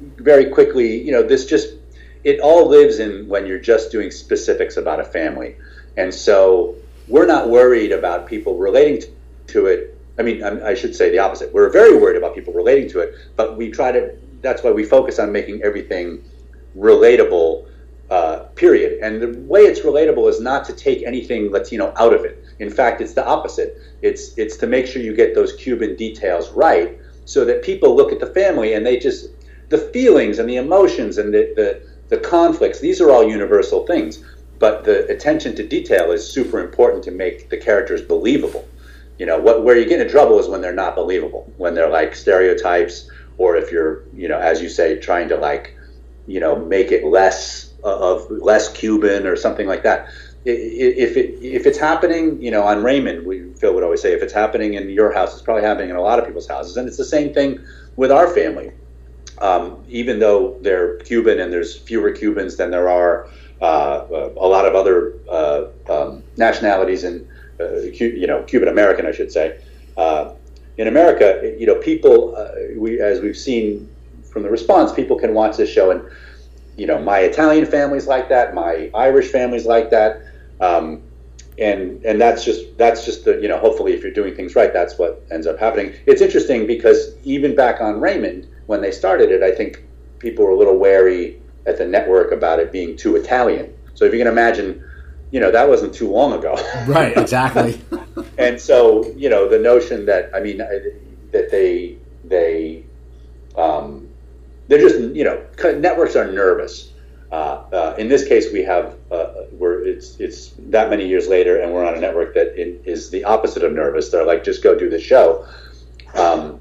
Speaker 2: very quickly, you know, this just it all lives in when you're just doing specifics about a family. And so we're not worried about people relating to it. I mean, I should say the opposite. We're very worried about people relating to it, but we try to, that's why we focus on making everything relatable, uh, period. And the way it's relatable is not to take anything Latino out of it. In fact, it's the opposite. It's, it's to make sure you get those Cuban details right so that people look at the family and they just, the feelings and the emotions and the, the the conflicts, these are all universal things. But the attention to detail is super important to make the characters believable. You know, what, where you get in trouble is when they're not believable, when they're like stereotypes, or if you're, you know, as you say, trying to like, you know, make it less of less Cuban or something like that. If it if it's happening, you know, on Raymond, we Phil would always say, if it's happening in your house, it's probably happening in a lot of people's houses, and it's the same thing with our family um, even though they're Cuban and there's fewer Cubans than there are uh, a lot of other uh, um, nationalities in, uh, you know, Cuban American, I should say. Uh, in America, you know, people, uh, we, as we've seen from the response, people can watch this show and, you know, my Italian family's like that, my Irish family's like that. Um, and and that's just that's just the you know hopefully if you're doing things right that's what ends up happening it's interesting because even back on raymond when they started it, I think people were a little wary at the network about it being too Italian. So if you can imagine, you know, that wasn't too long ago. (laughs)
Speaker 1: right, exactly. (laughs)
Speaker 2: and so, you know, the notion that, I mean, that they, they, um, they're just, you know, networks are nervous. Uh, uh, in this case, we have, uh, we're, it's, it's that many years later, and we're on a network that is the opposite of nervous. They're like, just go do the show. Um,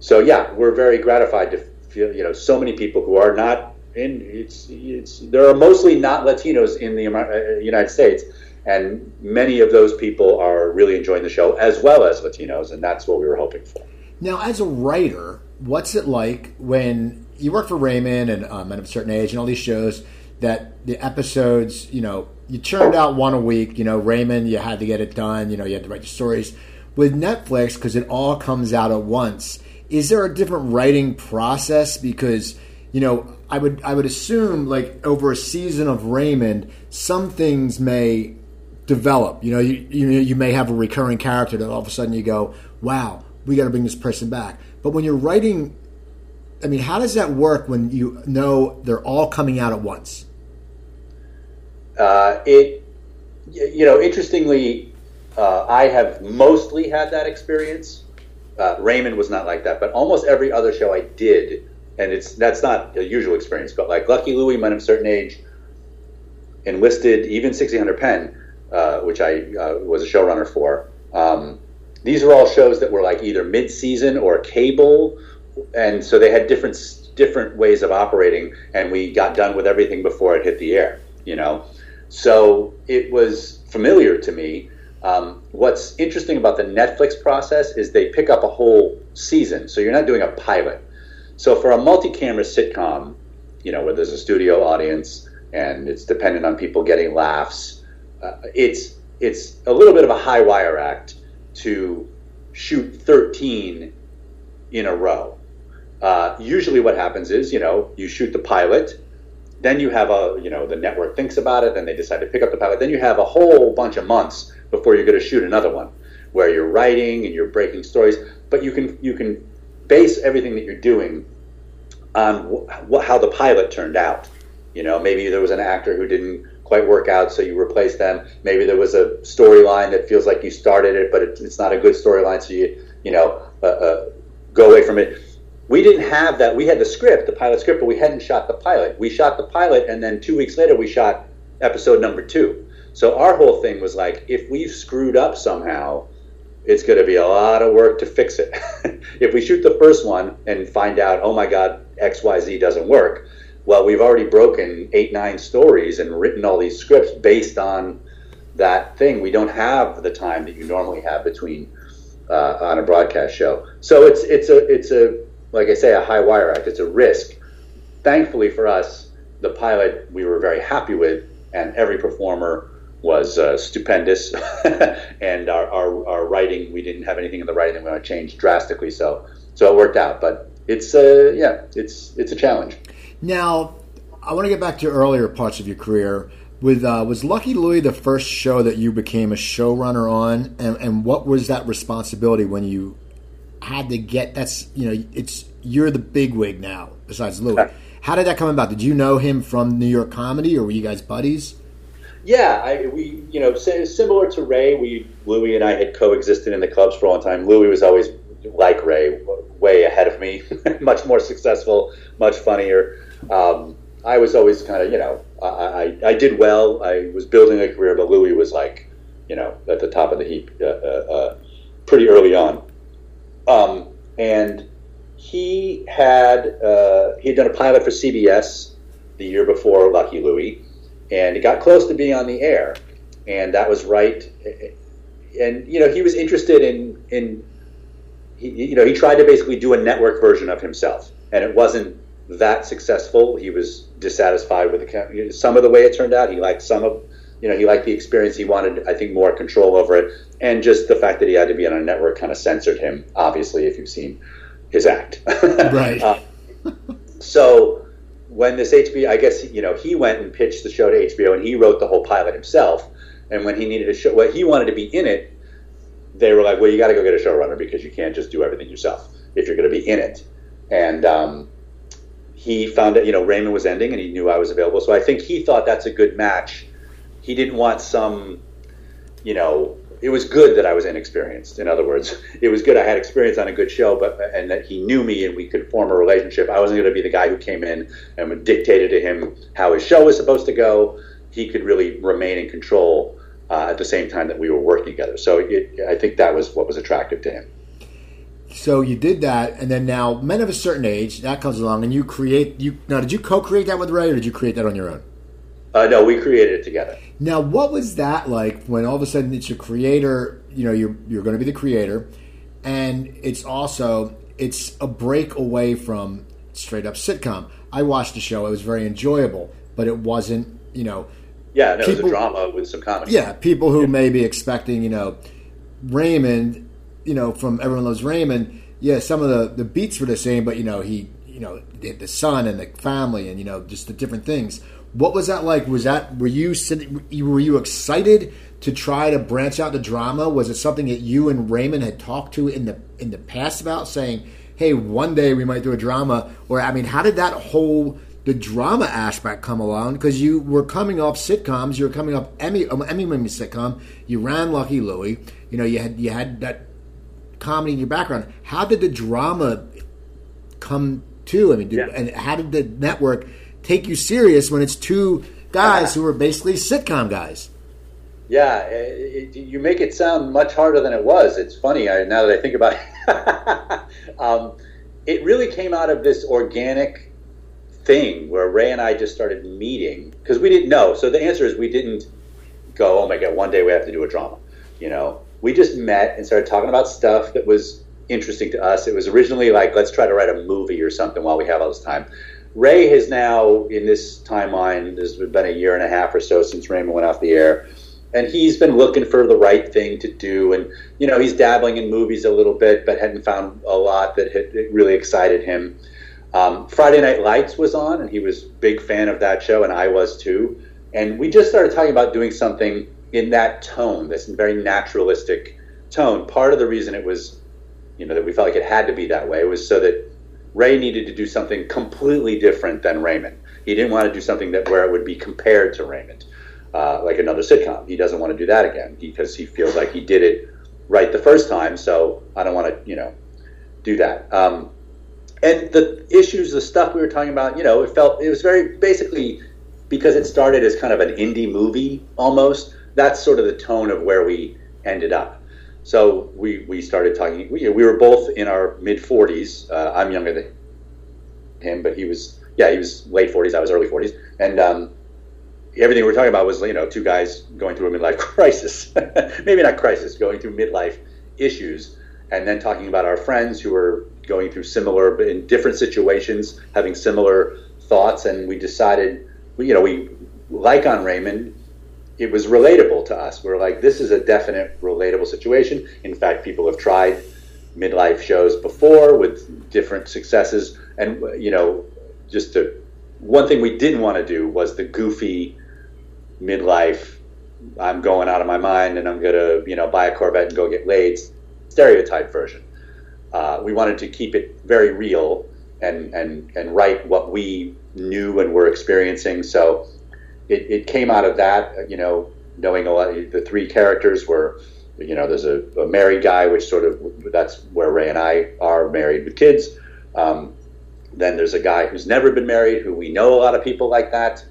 Speaker 2: so yeah, we're very gratified to feel you know so many people who are not in it's it's there are mostly not Latinos in the uh, United States, and many of those people are really enjoying the show as well as Latinos, and that's what we were hoping for.
Speaker 1: Now, as a writer, what's it like when you work for Raymond and um, at a certain age and all these shows that the episodes, you know, you churned out one a week. You know, Raymond, you had to get it done. You know, you had to write the stories. With Netflix, because it all comes out at once is there a different writing process? Because you know, I would I would assume like over a season of Raymond, some things may develop. You know, you you, you may have a recurring character that all of a sudden you go, wow, we got to bring this person back. But when you're writing, I mean, how does that work when you know they're all coming out at once?
Speaker 2: Uh, it, you know, interestingly, uh, I have mostly had that experience. Uh, Raymond was not like that, but almost every other show I did, and it's that's not a usual experience, but like Lucky Louie, when I'm a certain age, enlisted, even 1600 Penn, uh, which I uh, was a showrunner for. Um, these are all shows that were like either mid-season or cable, and so they had different different ways of operating. And we got done with everything before it hit the air. You know, so it was familiar to me. Um, what's interesting about the Netflix process is they pick up a whole season, so you're not doing a pilot. So for a multi-camera sitcom, you know, where there's a studio audience and it's dependent on people getting laughs, uh, it's it's a little bit of a high wire act to shoot 13 in a row. Uh, usually, what happens is, you know, you shoot the pilot, then you have a, you know, the network thinks about it, then they decide to pick up the pilot, then you have a whole bunch of months before you're going to shoot another one, where you're writing and you're breaking stories, but you can you can base everything that you're doing on wh- how the pilot turned out. You know, maybe there was an actor who didn't quite work out, so you replace them. Maybe there was a storyline that feels like you started it, but it, it's not a good storyline, so you you know uh, uh, go away from it. We didn't have that. We had the script, the pilot script, but we hadn't shot the pilot. We shot the pilot, and then two weeks later, we shot episode number two. So our whole thing was like, if we've screwed up somehow, it's going to be a lot of work to fix it. (laughs) if we shoot the first one and find out, oh my God, XYZ doesn't work, well, we've already broken eight, nine stories and written all these scripts based on that thing. We don't have the time that you normally have between uh, on a broadcast show. So it's it's a it's a like I say a high wire act. It's a risk. Thankfully for us, the pilot we were very happy with, and every performer was uh, stupendous. (laughs) and our, our, our writing, we didn't have anything in the writing that we want to change drastically. So so it worked out. But it's uh, yeah, it's it's a challenge.
Speaker 1: Now, I want to get back to earlier parts of your career. With uh, was Lucky Louie the first show that you became a showrunner on, and, and what was that responsibility when you had to get? That's you know, it's you're the big wig now. Besides Louie, how did that come about? Did you know him from New York Comedy, or were you guys buddies?
Speaker 2: Yeah, I, we you know similar to Ray, we Louie and I had coexisted in the clubs for a long time. Louie was always like Ray, way ahead of me, (laughs) much more successful, much funnier. Um, I was always kind of, you know, I, I, I, did well. I was building a career, but Louie was like, you know, at the top of the heap uh, uh, uh, pretty early on. Um, and he had uh, he had done a pilot for CBS the year before Lucky Louie, and it got close to being on the air, and that was right. And you know, he was interested in in he, you know he tried to basically do a network version of himself, and it wasn't that successful. He was dissatisfied with the, some of the way it turned out. He liked some of, you know, he liked the experience. He wanted, I think, more control over it, and just the fact that he had to be on a network kind of censored him. Obviously, if you've seen his act, (laughs)
Speaker 1: right. uh,
Speaker 2: so when this HBO, I guess you know, he went and pitched the show to HBO, and he wrote the whole pilot himself. And when he needed a show, well, he wanted to be in it. They were like, "Well, you got to go get a showrunner because you can't just do everything yourself if you're going to be in it." And um, he found that you know Raymond was ending, and he knew I was available. So I think he thought that's a good match. He didn't want some, you know, it was good that I was inexperienced. In other words, (laughs) it was good I had experience on a good show, but and that he knew me and we could form a relationship. I wasn't going to be the guy who came in and dictated to him how his show was supposed to go. He could really remain in control uh, at the same time that we were working together. So it, I think that was what was attractive to him.
Speaker 1: So you did that, and then now Men of a Certain Age that comes along, and you create. You now did you co-create that with Ray, or did you create that on your own?
Speaker 2: Uh, no, we created it together.
Speaker 1: Now, what was that like when all of a sudden it's your creator? You know, you're you're going to be the creator, and it's also it's a break away from straight up sitcom. I watched the show; it was very enjoyable, but it wasn't. You know,
Speaker 2: yeah, no, people, it was a drama with some comedy.
Speaker 1: Yeah, people who yeah. may be expecting, you know, Raymond you know, from Everyone Loves Raymond, yeah, some of the, the beats were the same, but you know, he, you know, the, the son and the family, and you know, just the different things. What was that like? Was that were you were you excited to try to branch out the drama? Was it something that you and Raymond had talked to in the in the past about saying, "Hey, one day we might do a drama"? Or I mean, how did that whole the drama aspect come along? Because you were coming off sitcoms, you were coming off Emmy um, Emmy winning sitcom. You ran Lucky Louie. You know, you had you had that comedy in your background. How did the drama come to? I mean, did, yeah. and how did the network take you serious when it's two guys who are basically sitcom guys.
Speaker 2: Yeah, it, it, you make it sound much harder than it was. It's funny I, now that I think about it. (laughs) um, it really came out of this organic thing where Ray and I just started meeting because we didn't know. So the answer is we didn't go, oh my God, one day we have to do a drama. You know, we just met and started talking about stuff that was interesting to us. It was originally like, let's try to write a movie or something while we have all this time. Ray has now, in this timeline, there's been a year and a half or so since Raymond went off the air and he's been looking for the right thing to do. And you know he's dabbling in movies a little bit but hadn't found a lot that had really excited him. Um, friday night lights was on and he was a big fan of that show and i was too. And we just started talking about doing something in that tone this very naturalistic tone. Part of the reason it was you know that we felt like it had to be that way was so that ray needed to do something completely different than raymond he didn't want to do something that where it would be compared to raymond uh, like another sitcom. He doesn't want to do that again because he feels like he did it right the first time. So I don't want to, you know, do that. Um, and the issues, the stuff we were talking about, you know, it felt it was very basically because it started as kind of an indie movie almost. That's sort of the tone of where we ended up. So we we started talking. We, we were both in our mid 40s. Uh, I'm younger than him, but he was yeah he was late 40s. I was early 40s, and um, everything we were talking about was you know two guys going through a midlife (laughs) crisis, (laughs) maybe not crisis, going through midlife issues, and then talking about our friends who were going through similar, but in different situations, having similar thoughts, and we decided, you know, we like on Raymond. It was relatable to us. We we're like, this is a definite relatable situation. In fact, people have tried midlife shows before with different successes, and you know, just to one thing we didn't want to do was the goofy midlife, I'm going out of my mind and I'm going to, you know, buy a Corvette and go get laid stereotype version. Uh, we wanted to keep it very real and, and, and write what we knew and were experiencing. So it, it came out of that, you know, knowing a lot, the three characters were, you know, there's a, a married guy, which sort of, that's where Ray and I are married with kids. Um, then there's a guy who's never been married, who we know a lot of people like that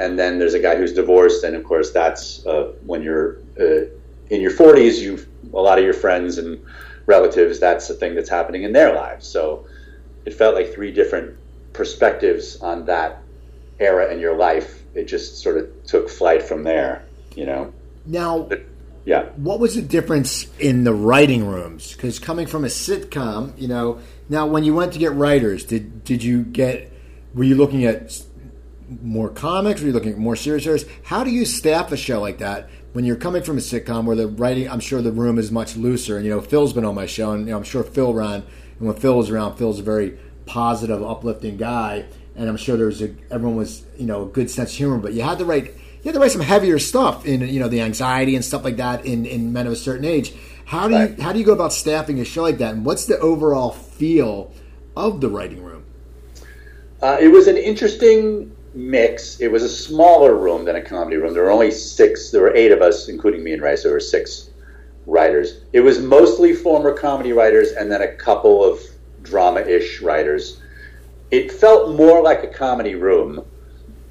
Speaker 2: and then there's a guy who's divorced, and of course that's uh, when you're uh, in your 40s. You a lot of your friends and relatives. That's the thing that's happening in their lives. So it felt like three different perspectives on that era in your life. It just sort of took flight from there. You know.
Speaker 1: Now.
Speaker 2: But, yeah.
Speaker 1: What was the difference in the writing rooms? Because coming from a sitcom, you know, now when you went to get writers, did did you get? Were you looking at more comics? Were you looking at more serious shows? How do you staff a show like that when you're coming from a sitcom where the writing? I'm sure the room is much looser. And you know, Phil's been on my show, and you know, I'm sure Phil ran. And when Phil was around, Phil's a very positive, uplifting guy, and I'm sure there's a everyone was you know a good sense of humor. But you had to write you had to write some heavier stuff in you know the anxiety and stuff like that in in men of a certain age. How do you how do you go about staffing a show like that, and what's the overall feel of the writing room?
Speaker 2: Uh, it was an interesting mix. It was a smaller room than a comedy room. There were only six. There were eight of us, including me and Rice. There were six writers. It was mostly former comedy writers, and then a couple of drama-ish writers. It felt more like a comedy room,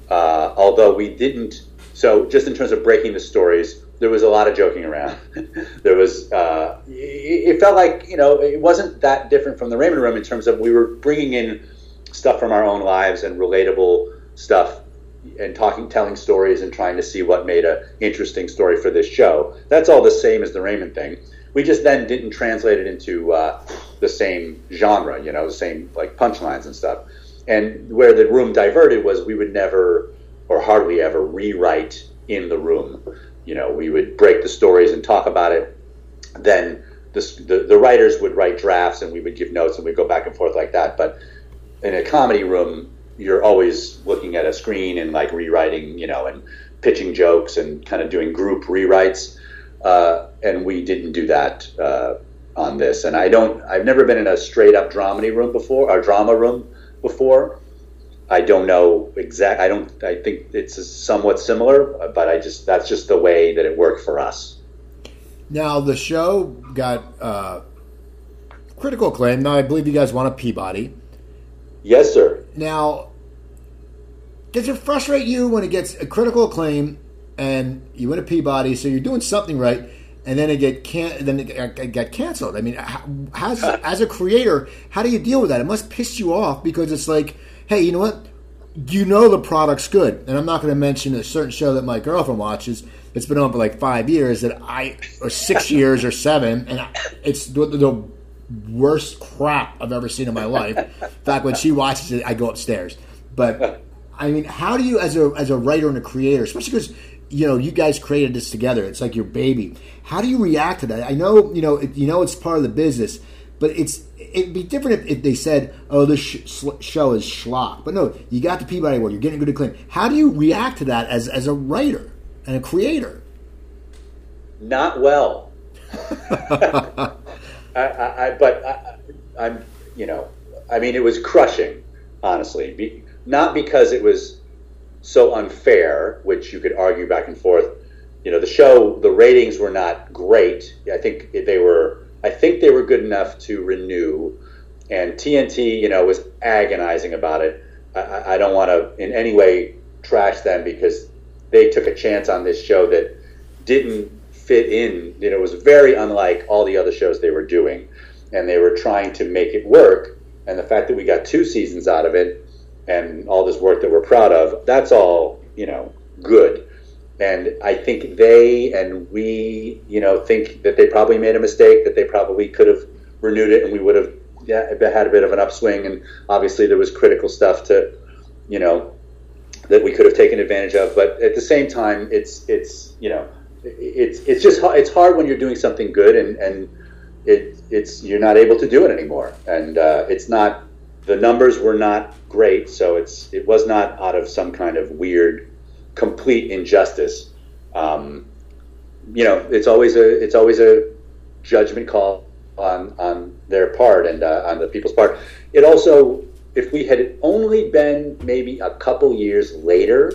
Speaker 2: uh, although we didn't. So just in terms of breaking the stories, there was a lot of joking around. (laughs) there was. Uh, it felt like you know it wasn't that different from the Raymond Room in terms of we were bringing in stuff from our own lives and relatable stuff and talking, telling stories, and trying to see what made a interesting story for this show. That's all the same as the Raymond thing. We just then didn't translate it into uh, the same genre, you know, the same like punchlines and stuff. And where the room diverted was we would never or hardly ever rewrite in the room. You know, we would break the stories and talk about it. Then the, the, the writers would write drafts and we would give notes and we'd go back and forth like that. But in a comedy room, you're always looking at a screen and like rewriting, you know, and pitching jokes and kind of doing group rewrites. Uh, and we didn't do that uh, on this. And I don't. I've never been in a straight up dramedy room before, or drama room before. I don't know exact. I don't. I think it's somewhat similar, but I just that's just the way that it worked for us.
Speaker 1: Now the show got uh, critical acclaim. Now I believe you guys won a Peabody.
Speaker 2: Yes, sir.
Speaker 1: Now does it frustrate you when it gets a critical acclaim and you win a Peabody, so you're doing something right, and then it get can then it get canceled? I mean, how, as a creator, how do you deal with that? It must piss you off because it's like, hey, you know what? You know the product's good, and I'm not going to mention a certain show that my girlfriend watches. It's been on for like five years that I, or six (laughs) years or seven, and it's the, the worst crap I've ever seen in my life. In fact, when she watches it, I go upstairs. But I mean, how do you, as a as a writer and a creator, especially because you know you guys created this together, it's like your baby. How do you react to that? I know you know it, you know it's part of the business, but it's it'd be different if, if they said, "Oh, this sh- show is schlock." But no, you got the Peabody Award. You're getting good acclaim. How do you react to that as as a writer and a creator?
Speaker 2: Not well. (laughs) I, I, I, but I, am you know, I mean, it was crushing, honestly. Be, not because it was so unfair, which you could argue back and forth. You know, the show, the ratings were not great. I think they were. I think they were good enough to renew, and TNT, you know, was agonizing about it. I, I don't want to in any way trash them because they took a chance on this show that didn't fit in. You know, it was very unlike all the other shows they were doing, and they were trying to make it work. And the fact that we got two seasons out of it, and all this work that we're proud of, that's all you know good. And I think they and we, you know, think that they probably made a mistake. That they probably could have renewed it, and we would have yeah, had a bit of an upswing. And obviously, there was critical stuff to, you know, that we could have taken advantage of. But at the same time, it's it's you know it's it's just it's hard when you're doing something good and and it it's you're not able to do it anymore and uh, it's not the numbers were not great so it's it was not out of some kind of weird complete injustice um, you know it's always a it's always a judgment call on on their part and uh, on the people's part it also if we had only been maybe a couple years later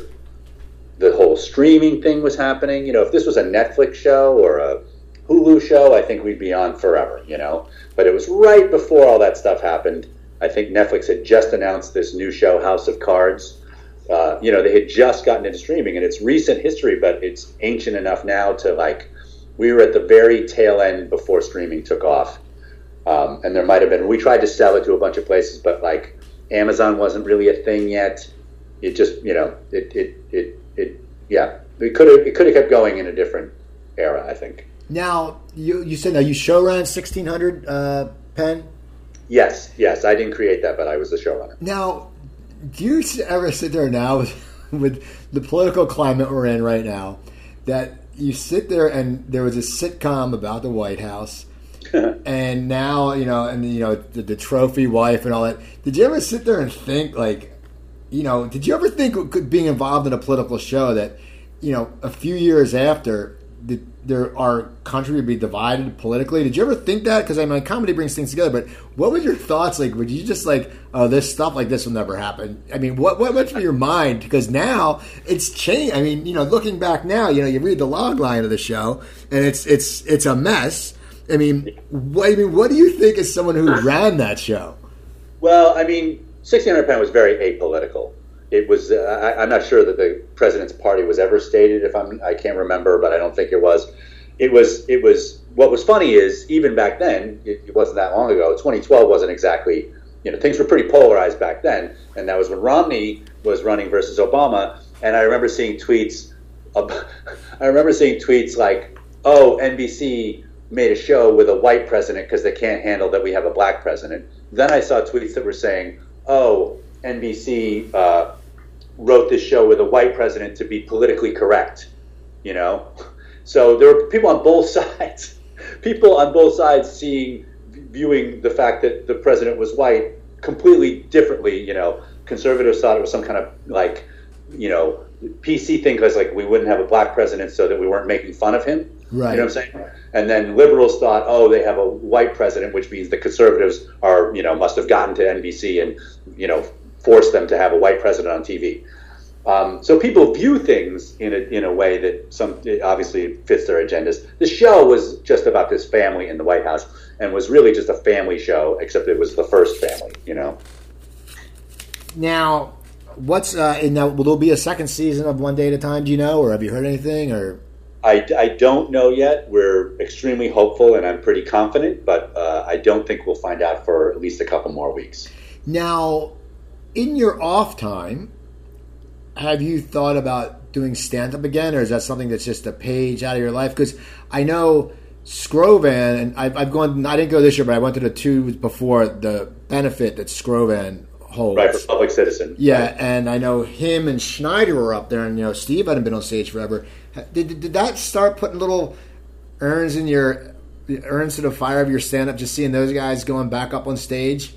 Speaker 2: the whole streaming thing was happening. You know, if this was a Netflix show or a Hulu show, I think we'd be on forever, you know. But it was right before all that stuff happened. I think Netflix had just announced this new show, House of Cards. Uh, you know, they had just gotten into streaming, and it's recent history, but it's ancient enough now to like. We were at the very tail end before streaming took off, um, and there might have been. We tried to sell it to a bunch of places, but like Amazon wasn't really a thing yet. It just, you know, it it it it yeah, it could have it could have kept going in a different era. I think.
Speaker 1: Now you you said now you show ran sixteen hundred uh, Penn.
Speaker 2: Yes, yes, I didn't create that, but I was the showrunner.
Speaker 1: Now, do you ever sit there now with, (laughs) with the political climate we're in right now that you sit there and there was a sitcom about the White House? (laughs) and now you know, and you know the, the, trophy wife and all that. Did you ever sit there and think like, you know, did you ever think being involved in a political show that, you know, a few years after the, there our country would be divided politically? Did you ever think that? Because I mean, comedy brings things together. But what were your thoughts? Like, would you just like, oh, this stuff like this will never happen? I mean, what what went through your mind? Because now it's changed. I mean, you know, looking back now, you know, you read the log line of the show, and it's it's it's a mess. I mean, what, I mean, what do you think as someone who (laughs) ran that show?
Speaker 2: Well, I mean, 1600 Penn was very apolitical. It was. Uh, I, am not sure that the president's party was ever stated. If I'm, I can't remember, but I don't think it was. It was. It was. What was funny is even back then, it, it wasn't that long ago. 2012 wasn't exactly. You know, things were pretty polarized back then, and that was when Romney was running versus Obama. And I remember seeing tweets. (laughs) I remember seeing tweets like, "Oh, NBC made a show with a white president because they can't handle that we have a black president." Then I saw tweets that were saying, oh, NBC uh, wrote this show with a white president to be politically correct, you know? So there were people on both (laughs) sides, people on both sides seeing, viewing the fact that the president was white completely differently, you know? Conservatives thought it was some kind of like, you know, PC thing because like we wouldn't have a black president so that we weren't making fun of him. Right. You know what I'm saying? And then liberals thought, oh, they have a white president, which means the conservatives are, you know, must have gotten to NBC and, you know, forced them to have a white president on TV. Um, so people view things in a, in a way that some obviously fits their agendas. The show was just about this family in the White House and was really just a family show, except it was the first family, you know.
Speaker 1: Now, what's uh, in now? Will there be a second season of One Day at a Time? Do you know, or have you heard anything? Or
Speaker 2: I, I don't know yet. We're extremely hopeful, and I'm pretty confident, but uh, I don't think we'll find out for at least a couple more weeks.
Speaker 1: now, in your off time, have you thought about doing stand up again, or is that something that's just a page out of your life? Because I know Skrovan, and I've, I've gone. I didn't go this year, but I went to the two before the benefit that Skrovan holds.
Speaker 2: Right, for Public Citizen.
Speaker 1: Yeah,
Speaker 2: Right.
Speaker 1: and I know him and Schneider were up there, and you know Steve hadn't been on stage forever. Did, did that start putting little urns in your urns to the fire of your stand up? Just seeing those guys going back up on stage.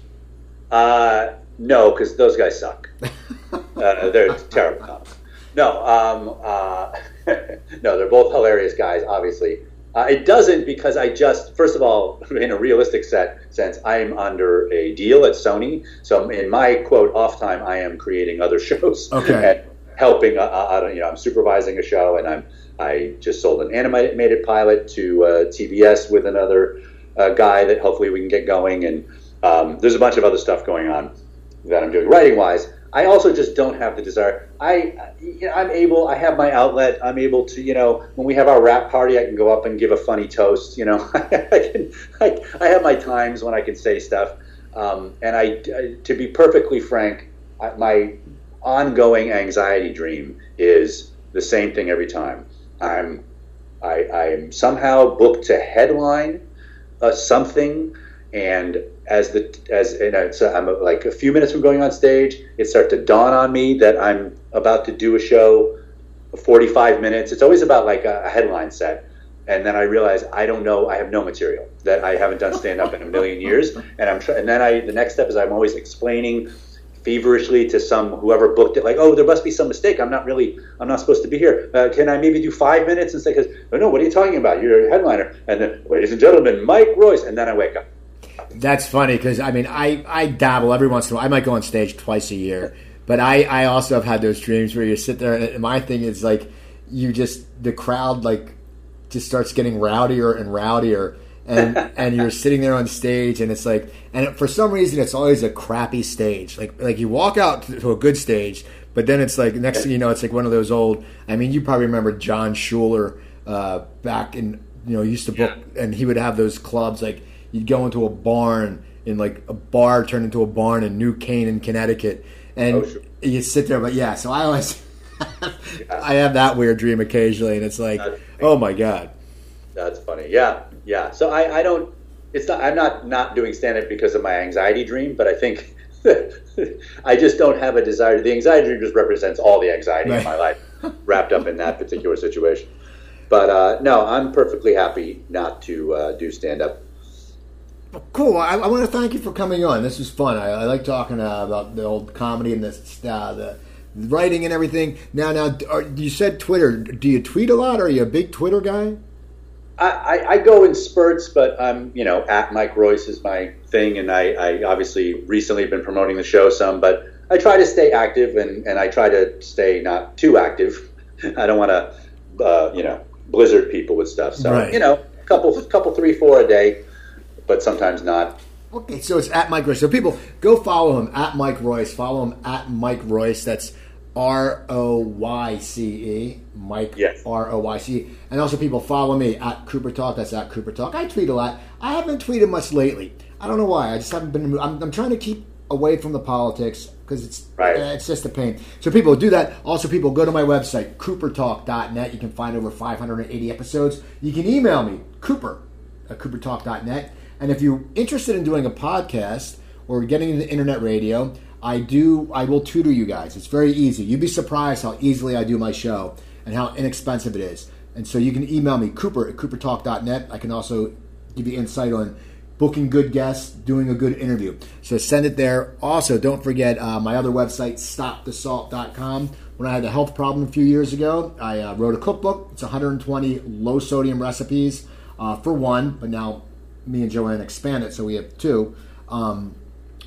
Speaker 2: Uh, no, because those guys suck. (laughs) uh, they're terrible comics. No, um, uh, (laughs) no, they're both hilarious guys. Obviously, uh, it doesn't because I just first of all, (laughs) in a realistic set sense, I am under a deal at Sony. So in my quote off time, I am creating other shows.
Speaker 1: Okay.
Speaker 2: And helping. Uh, I don't, you know, I'm supervising a show, and I'm I just sold an animated pilot to uh, TBS with another uh, guy that hopefully we can get going. And um, there's a bunch of other stuff going on that I'm doing writing wise. I also just don't have the desire. I, I'm able. I have my outlet. I'm able to, you know, when we have our rap party, I can go up and give a funny toast. You know, (laughs) I can. I, I have my times when I can say stuff. Um, and I, I, to be perfectly frank, I, my ongoing anxiety dream is the same thing every time. I'm, I, I'm somehow booked to headline uh, something, and as the as you know, so I'm like a few minutes from going on stage, it starts to dawn on me that I'm about to do a show, 45 minutes. It's always about like a, headline set, and then I realize I don't know. I have no material that I haven't done stand up in a million years, and I'm and then I the next step is I'm always explaining feverishly to some whoever booked it, like, oh, there must be some mistake. I'm not really, I'm not supposed to be here. Uh, can I maybe do five minutes and say, because, oh, no, what are you talking about? You're a headliner. And then, ladies and gentlemen, Mike Royce. And then I wake up.
Speaker 1: That's funny because I mean I I dabble every once in a while. I might go on stage twice a year, but I I also have had those dreams where you sit there and my thing is like you just the crowd like just starts getting rowdier and rowdier. and (laughs) and you're sitting there on stage and it's like and for some reason it's always a crappy stage like like you walk out to a good stage but then it's like next thing you know it's like one of those old i mean you probably remember john schuler uh, back in you know used to book and he would have those clubs like you'd go into a barn in like a bar turned into a barn in new canaan connecticut and
Speaker 2: Oh, sure.
Speaker 1: you sit there but yeah so i always (laughs) i have that weird dream occasionally and it's like oh my god
Speaker 2: That's funny. Yeah, yeah. So I, I don't. It's not. I'm not not doing stand up because of my anxiety dream, but I think (laughs) I just don't have a desire. The anxiety dream just represents all the anxiety
Speaker 1: Right.
Speaker 2: in my life wrapped up in that particular situation. But uh, no, I'm perfectly happy not to uh, do stand up.
Speaker 1: Cool. I, I want to thank you for coming on. This was fun. I, I like talking uh, about the old comedy and the, uh, the writing and everything. Now, now, are, you said Twitter. Do you tweet a lot? Are you a big Twitter guy?
Speaker 2: I, I, I go in spurts, but I'm you know at Mike Royce is my thing, and I, I obviously recently been promoting the show some, but I try to stay active and, and I try to stay not too active. (laughs) I don't want to uh, you know blizzard people with stuff, so
Speaker 1: Right.
Speaker 2: you know a couple couple three four a day, but sometimes not.
Speaker 1: Okay, so it's at Mike Royce. So people go follow him at Mike Royce. Follow him at Mike Royce. That's R O Y C E. Mike
Speaker 2: Yes.
Speaker 1: R O Y C E. And also people follow me at Cooper Talk. That's at Cooper Talk. I tweet a lot. I haven't tweeted much lately. I don't know why. I just haven't been. I'm, I'm trying to keep away from the politics because it's
Speaker 2: Right.
Speaker 1: uh, it's just a pain. So people do that. Also, people go to my website coopertalk.net. You can find over 580 episodes. You can email me Cooper at coopertalk.net. And if you're interested in doing a podcast or getting into internet radio, I do. I will tutor you guys. It's very easy. You'd be surprised how easily I do my show and how inexpensive it is. And so you can email me Cooper at coopertalk.net. I can also give you insight on booking good guests, doing a good interview. So send it there. Also, don't forget uh, my other website, stopthesalt.com. When I had a health problem a few years ago, I uh, wrote a cookbook. It's 120 low sodium recipes uh, for one, but now me and Joanne expanded, so we have two. Um,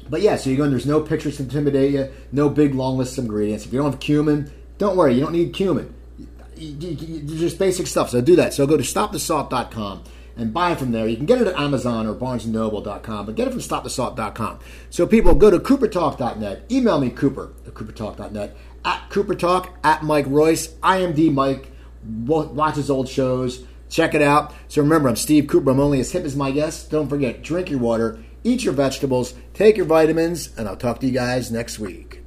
Speaker 1: but yeah, so you go in, there's no pictures to intimidate you, no big long list of ingredients. If you don't have cumin, don't worry, you don't need cumin. Just basic stuff. So do that. So go to stopthesalt.com. and buy it from there. You can get it at Amazon or BarnesandNoble.com, but get it from StopTheSalt.com. So people, go to CooperTalk.net. Email me, Cooper, at CooperTalk.net, at CooperTalk, at Mike Royce, IMD Mike, watches old shows, check it out. So remember, I'm Steve Cooper. I'm only as hip as my guests. Don't forget, drink your water, eat your vegetables, take your vitamins, and I'll talk to you guys next week.